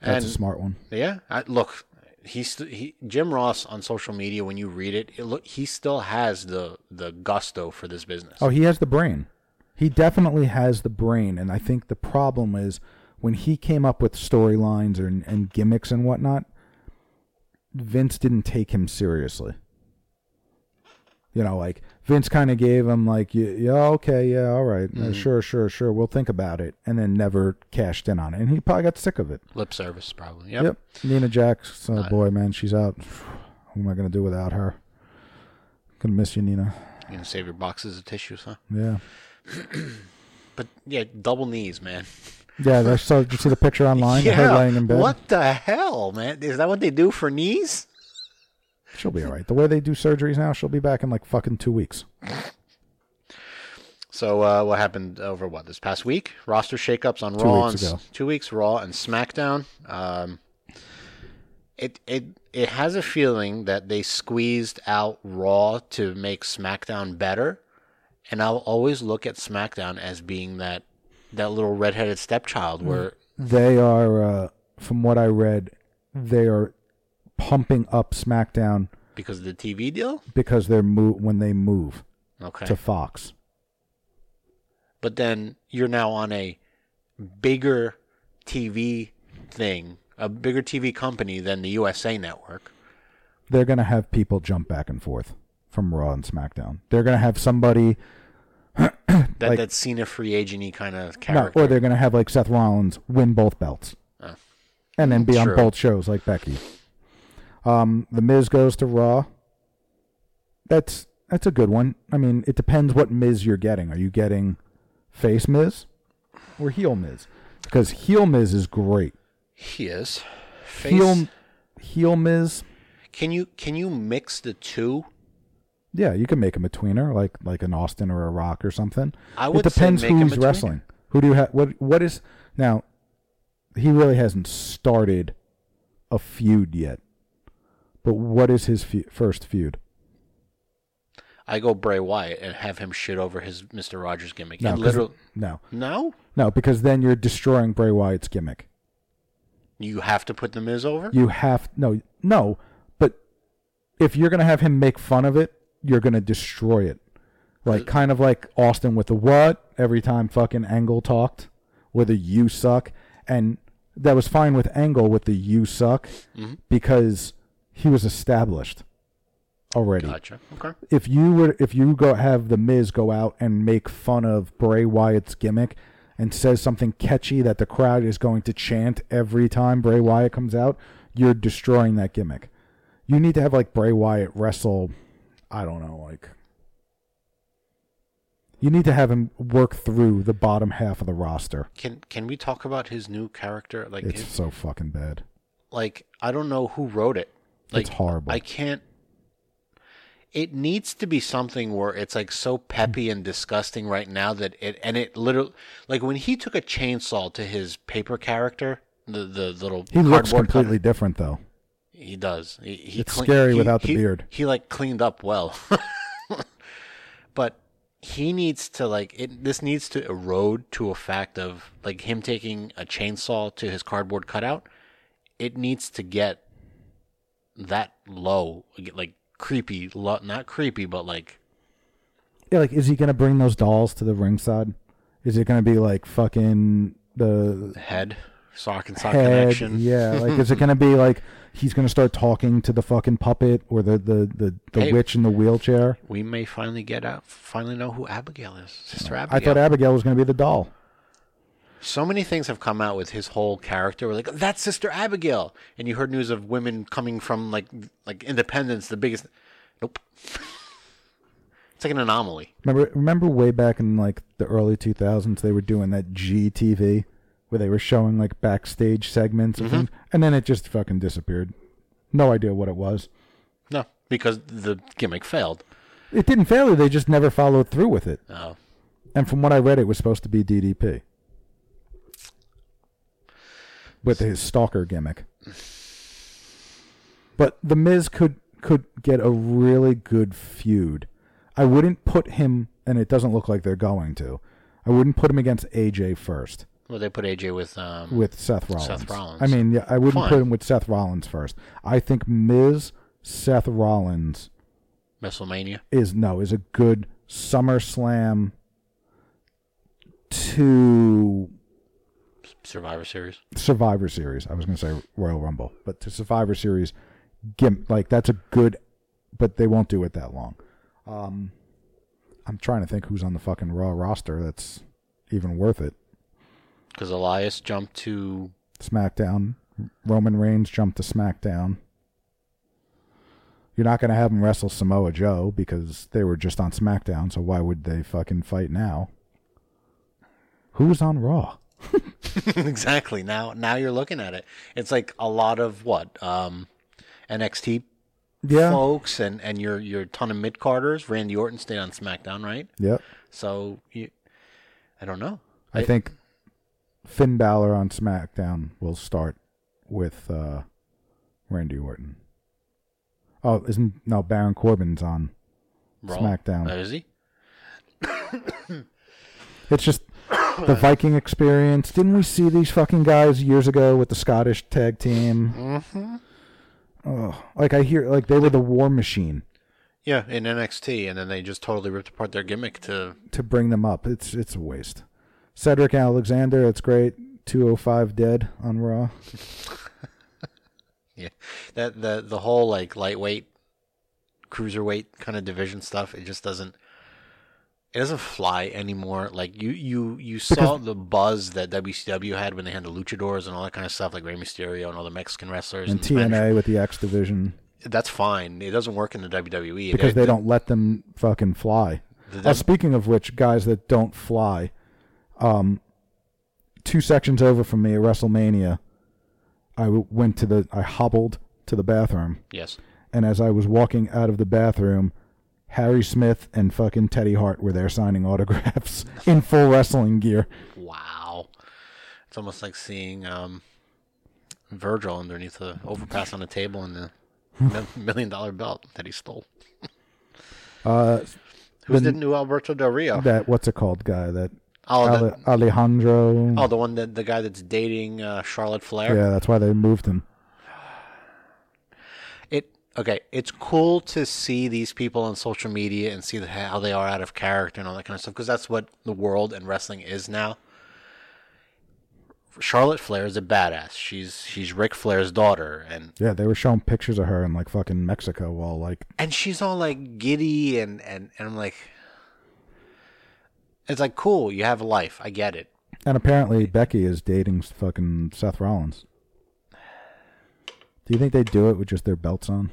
That's and a smart one. Yeah, I, look, he's he Jim Ross on social media. When you read it, it look he still has the the gusto for this business. Oh, he has the brain. He definitely has the brain, and I think the problem is when he came up with storylines and, and gimmicks and whatnot. Vince didn't take him seriously. You know, like Vince kind of gave him like, yeah, yeah, okay, yeah, all right, uh, sure, sure, sure, we'll think about it, and then never cashed in on it, and he probably got sick of it. Lip service, probably. Yep. Yep. Nia Jax, oh boy, man, she's out. What am I gonna do without her? Gonna miss you, Nia. You gonna save your boxes of tissues, huh? Yeah. But yeah, double knees, man. Yeah, I saw. Did you see the picture online? of her laying in bed. What the hell, man? Is that what they do for knees? She'll be all right. The way they do surgeries now, she'll be back in like fucking two weeks. So uh, what happened over what this past week? Roster shakeups on Two Raw weeks and ago. two weeks Raw and SmackDown. Um, it it it has a feeling that they squeezed out Raw to make SmackDown better, and I'll always look at SmackDown as being that that little redheaded stepchild where They are, uh, from what I read, they are pumping up SmackDown because of the TV deal. because they're mo- when they move Okay, to Fox. but then you're now on a bigger TV thing, a bigger TV company than the USA Network. They're going to have people jump back and forth from Raw and SmackDown. They're going to have somebody, That Like- that Cena free agenty kind of no, character. or they're going to have like Seth Rollins win both belts, Oh. and then be on both shows like Becky. Um, the Miz goes to Raw. That's that's a good one. I mean, it depends what Miz you're getting. Are you getting face Miz or heel Miz? Because heel Miz is great. he is. Face, Heel heel Miz, Can you can you mix the two? yeah, you can make a tweener, like like an Austin or a Rock or something. I would it depends who's wrestling. Who do you have? What what is now? He really hasn't started a feud yet. But what is his fe- first feud? I go Bray Wyatt and have him shit over his Mister Rogers gimmick. No, literally, no, no, no, because then you're destroying Bray Wyatt's gimmick. you have to put the Miz over. You have no, no, but if you're gonna have him make fun of it, you're gonna destroy it. Like kind of like Austin with the what every time fucking Angle talked, with the you suck, and that was fine with Angle with the you suck mm-hmm. because he was established already. Gotcha. Okay. If you were, if you go have the Miz go out and make fun of Bray Wyatt's gimmick and says something catchy that the crowd is going to chant every time Bray Wyatt comes out, you're destroying that gimmick. You need to have like Bray Wyatt wrestle. I don't know, like. You need to have him work through the bottom half of the roster. Can can we talk about his new character? Like, It's his- so fucking bad. like I don't know who wrote it. Like, It's horrible. I can't. It needs to be something where it's like so peppy and disgusting right now that it and it literally like when he took a chainsaw to his paper character, the the little He looks completely cutter- different though. He does. He, he It's clean- scary he- without the he- beard. He like cleaned up well, but he needs to like it. This needs to erode to a fact of like him taking a chainsaw to his cardboard cutout. It needs to get that low, like creepy, not creepy, but like Yeah, like, is he gonna bring those dolls to the ringside? Is it gonna be like fucking the head sock and sock head? connection. Yeah, like, is it gonna be like he's gonna start talking to the fucking puppet or the the the, the Hey. witch in the wheelchair? We may finally get out, finally know who Abigail is, Sister Abigail. I thought Abigail was gonna be the doll. So many things have come out with his whole character. We're like, that's Sister Abigail, and you heard news of women coming from like like Independence, the biggest. Nope. it's like an anomaly. Remember, remember way back in like the early 2000s, they were doing that GTV where they were showing like backstage segments Mm-hmm. things, and then it just fucking disappeared. No idea what it was. No, because the gimmick failed. It didn't fail. They just never followed through with it. Oh, And from what I read, it was supposed to be DDP with his stalker gimmick. But the Miz could could get a really good feud. I wouldn't put him, and it doesn't look like they're going to. I wouldn't put him against AJ first well, they put AJ with um with Seth Rollins. Seth Rollins. I mean, yeah, I wouldn't Fine. put him with Seth Rollins first. I think Miz Seth Rollins WrestleMania. is no is a good SummerSlam to Survivor Series. Survivor Series. I was going to say Royal Rumble, but to Survivor Series, gim- like that's a good, but they won't do it that long. Um, I'm trying to think who's on the fucking Raw roster that's even worth it. Because Elias jumped to SmackDown. Roman Reigns jumped to SmackDown. You're not going to have him wrestle Samoa Joe because they were just on SmackDown, so why would they fucking fight now? Who's on Raw? exactly now. Now you're looking at it. It's like a lot of what um, NXT Yeah. folks and and your your ton of mid carders. Randy Orton stayed on SmackDown, right? Yep. So you, I don't know. I think Finn Balor on SmackDown will start with uh, Randy Orton. Oh, isn't no Baron Corbin's on Raw. SmackDown. Oh, is he? It's just the Viking experience. Didn't we see these fucking guys years ago with the Scottish tag team? Mm-hmm. Oh, like I hear, like they were the War Machine Yeah, in NXT, and then they just totally ripped apart their gimmick to. to bring them up. It's it's a waste. Cedric Alexander, it's great. Two oh five dead on Raw. Yeah, that the the whole like lightweight, cruiserweight kind of division stuff. It just doesn't. It doesn't fly anymore. Like you, you, you saw the buzz that WCW had when they had the luchadors and all that kind of stuff, like Rey Mysterio and all the Mexican wrestlers and Spanish- TNA with the X division That's fine. It doesn't work in the WWE because they The- don't let them fucking fly. The- Uh, speaking of which, guys that don't fly, um, two sections over from me at WrestleMania, I w- went to the, I hobbled to the bathroom, Yes. and as I was walking out of the bathroom, Harry Smith and fucking Teddy Hart were there signing autographs in full wrestling gear. Wow. It's almost like seeing um, Virgil underneath the overpass on the table and the million dollar belt that he stole. Uh, Who's the new Alberto Del Rio? that what's it called guy that Oh, the- Alejandro. Oh, the one that the guy that's dating uh, Charlotte Flair. yeah, that's why they moved him. Okay. It's cool to see these people on social media and see the, how they are out of character and all that kind of stuff because that's what the world and wrestling is now. Charlotte Flair is a badass. She's she's Ric Flair's daughter, and Yeah, they were showing pictures of her in like fucking Mexico while like and she's all like giddy and and and I'm like, it's like cool. You have a life. I get it. And apparently Becky is dating fucking Seth Rollins. Do you think they do it with just their belts on?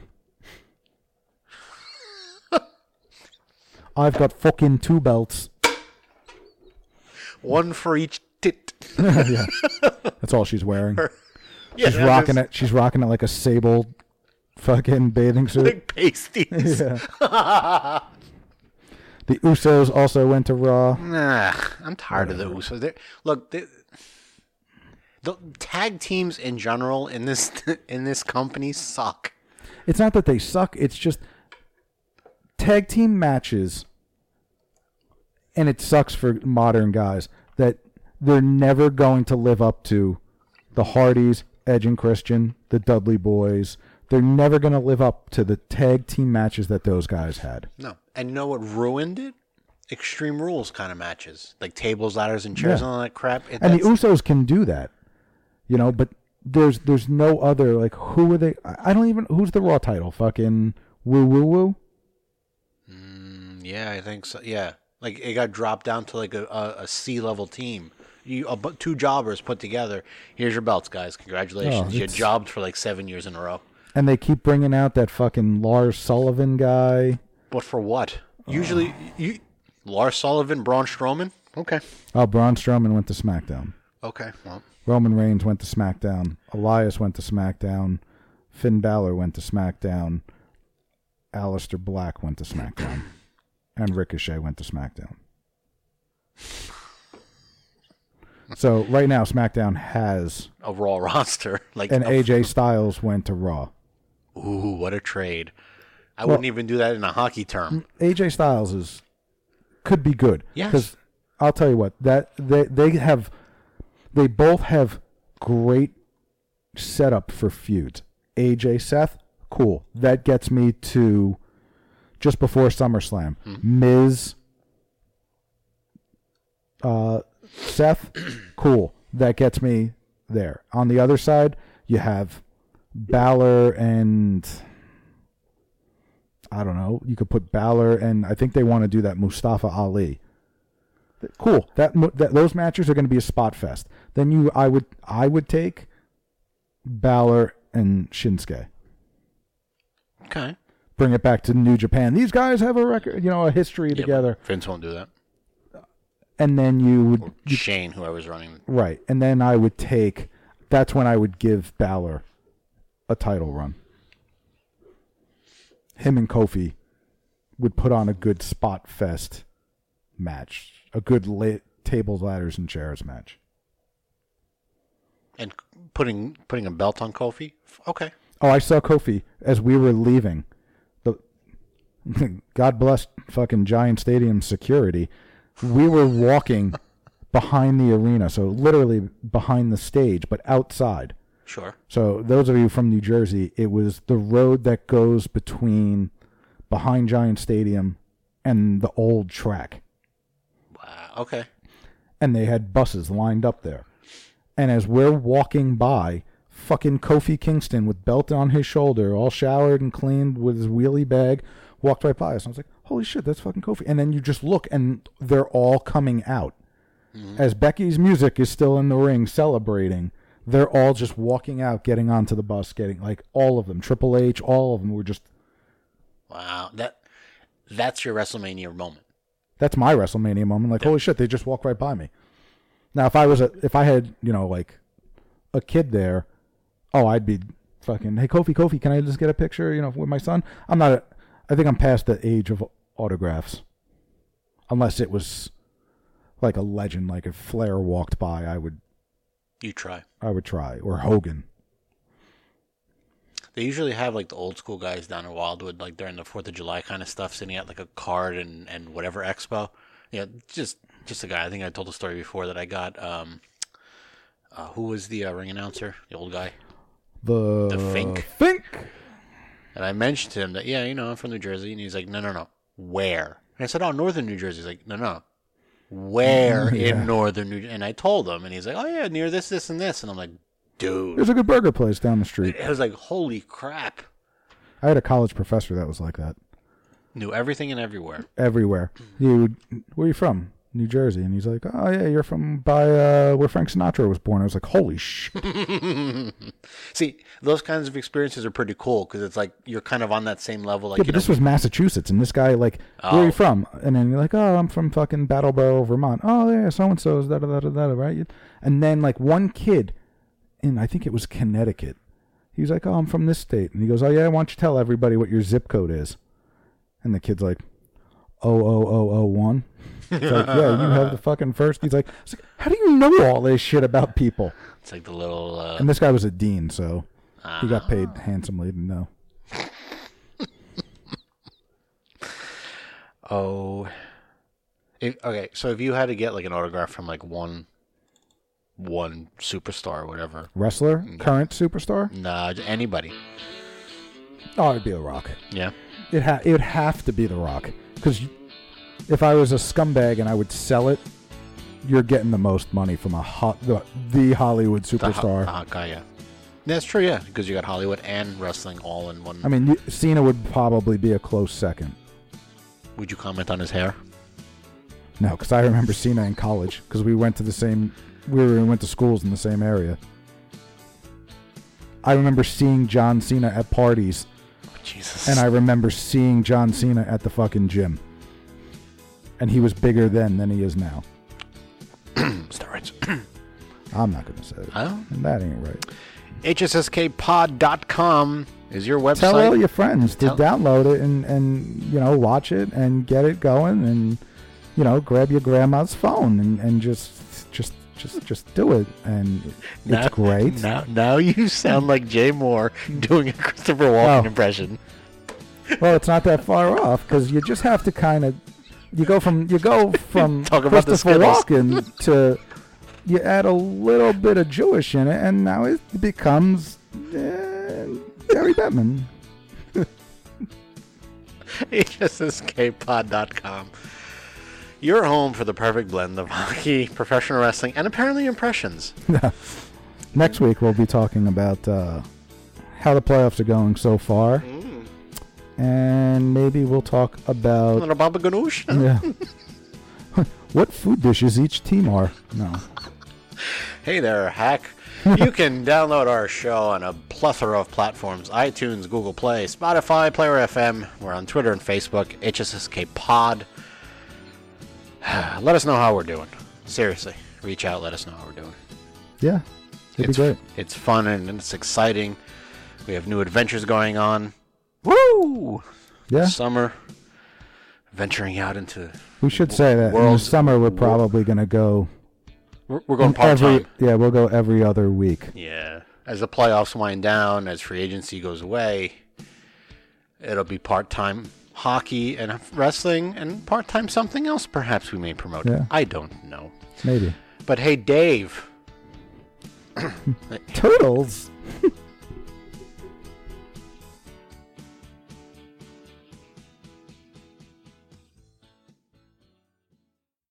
I've got fucking two belts. One for each tit. yeah. That's all she's wearing. Yeah, She's rocking it. She's rocking it like a sable fucking bathing suit. Like pasties. Yeah. The Usos also went to Raw. Nah, I'm tired of the Usos. They're, look, they, the tag teams in general in this in this company suck. It's not that they suck. It's just tag team matches, and it sucks for modern guys that they're never going to live up to the Hardys, Edge and Christian, the Dudley Boys. They're never going to live up to the tag team matches that those guys had. No, and you know what ruined it? Extreme Rules kind of matches, like tables, ladders, and chairs, Yeah. and all that crap. It, And the Usos can do that, you know. But there's there's no other like who are they? I don't even who's the Raw title? Fucking woo woo woo. Mm, yeah, I think so. Yeah, like it got dropped down to like a, a, a C level team. You a, two jobbers put together. Here's your belts, guys. Congratulations. Oh, you jobbed for like seven years in a row. And they keep bringing out that fucking Lars Sullivan guy. But for what? Usually, oh. you Lars Sullivan, Braun Strowman. Okay. Oh, Braun Strowman went to SmackDown. Okay. Well, Roman Reigns went to SmackDown. Elias went to SmackDown. Finn Balor went to SmackDown. Aleister Black went to SmackDown. and Ricochet went to SmackDown. So right now SmackDown has a Raw roster. Like and AJ Styles went to Raw. Ooh, what a trade! I wouldn't even do that in a hockey term. AJ Styles is could be good. Yes. Because I'll tell you what that they they have they both have great setup for feuds. AJ Seth, cool. That gets me to just before SummerSlam. Miz, uh, Seth, cool. That gets me there. On the other side, you have Balor and I don't know. You could put Balor and I think they want to do that Mustafa Ali. Cool. That, that those matches are going to be a spot fest. Then you, I would, I would take Balor and Shinsuke. Okay. Bring it back to New Japan. These guys have a record, you know, a history Yeah, together. Vince won't do that. Uh, and then you would Shane, whoever's running. right. And then I would take. That's when I would give Balor a title run. Him and Kofi would put on a good spot fest match, a good lit tables, ladders, and chairs match. And putting putting a belt on Kofi. Okay. Oh, I saw Kofi as we were leaving. The God bless fucking Giant Stadium security. We were walking behind the arena, so literally behind the stage, but outside. Sure. So those of you from New Jersey, it was the road that goes between behind Giant Stadium and the old track. Okay. and they had buses lined up there. And as we're walking by, fucking Kofi Kingston with belt on his shoulder, all showered and cleaned with his wheelie bag, walked right by us. I was like, holy shit, that's fucking Kofi. And then you just look and they're all coming out. Mm-hmm. As Becky's music is still in the ring celebrating, they're all just walking out, getting onto the bus, getting like all of them, Triple H, all of them were just Wow. That that's your WrestleMania moment. That's my WrestleMania moment. Like, holy shit, they just walked right by me. Now, if I was a, if I had, you know, like a kid there, oh, I'd be fucking, hey, Kofi, Kofi, can I just get a picture, you know, with my son? I'm not, a, I think I'm past the age of autographs. Unless it was like a legend, like if Flair walked by, I would, You try. I would try, or Hogan. They usually have like the old school guys down in Wildwood, like during the Fourth of July kind of stuff, sitting at like a card and, and whatever expo. Yeah, just just a guy. I think I told the story before that I got. Um, uh, who was the uh, ring announcer? The old guy. The, The Fink? Fink. And I mentioned to him that yeah, you know, I'm from New Jersey, and he's like, no, no, no, where? And I said, oh, northern New Jersey. He's like, no, no, where Yeah. in northern New? Jersey And I told him, and he's like, oh yeah, near this, this, and this. And I'm like, dude, There's a good burger place down the street. it was like, holy crap, I had a college professor that was like that. knew everything and everywhere. everywhere. He would, where are you from? New Jersey. And he's like, oh, yeah, you're from by uh, where Frank Sinatra was born. I was like, holy shit. See, those kinds of experiences are pretty cool because it's like you're kind of on that same level. Like Yeah, but know, this was Massachusetts. And this guy, like, where are Oh. you from? And then you're like, oh, I'm from fucking Brattleboro, Vermont. Oh, yeah, so and so's da da da da da, right? And then, like, one kid in, I think it was Connecticut, he was like, oh, I'm from this state. And he goes, oh, yeah, why don't you tell everybody what your zip code is? And the kid's like, oh, oh, oh, oh, one. It's like, yeah, you have the fucking first. He's like, like, how do you know all this shit about people? it's like the little. Uh, And this guy was a dean, so he got paid handsomely to know. oh, if, okay. So if you had to get like an autograph from like one, one superstar or whatever, Wrestler, current superstar. nah, anybody, Oh, it'd be The Rock. yeah. It ha- it would have to be The Rock because if I was a scumbag and I would sell it, you're getting the most money from a hot the, the Hollywood The superstar. the hot guy, yeah. That's true, yeah, because you got Hollywood and wrestling all in one. I mean, Cena would probably be a close second. Would you comment on his hair? No, because I remember Cena in college because we went to the same we were, went to schools in the same area. I remember seeing John Cena at parties, oh, Jesus. and I remember seeing John Cena at the fucking gym. And he was bigger then than he is now. steroids. I'm not gonna say it. oh. That ain't right. HSSKpod.com is your website. Tell all your friends to Tell- download it and and you know watch it and get it going and you know grab your grandma's phone and and just just just do it and it's Now- great. Now, now you sound like Jay Mohr doing a Christopher Walken Oh. impression. Well, it's not that far off because you just have to kind of you go from you go from Talk about Christopher. Walken to you add a little bit of Jewish in it, and now it becomes uh, Gary Bettman. HSSKpod.com. Your home for the perfect blend of hockey, professional wrestling, and apparently impressions. Next week we'll be talking about uh, how the playoffs are going so far, and maybe we'll talk about Little Baba Ganoush. yeah. what food dishes each team are. No. Hey there, hack. you can download our show on a plethora of platforms iTunes, Google Play, Spotify, Player FM. We're on Twitter and Facebook, HSSK Pod. let us know how we're doing. Seriously, reach out, let us know how we're doing. Yeah. It'd it's, be great. It's fun and it's exciting. We have new adventures going on. Woo! Yeah. Summer, venturing out into. We should say that in the summer we're probably going to go We're, we're going part time. yeah we'll go every other week. Yeah. As the playoffs wind down, as free agency goes away, it'll be part time hockey and wrestling and part time something else perhaps we may promote. Yeah. I don't know. Maybe. But hey, Dave. Turtles.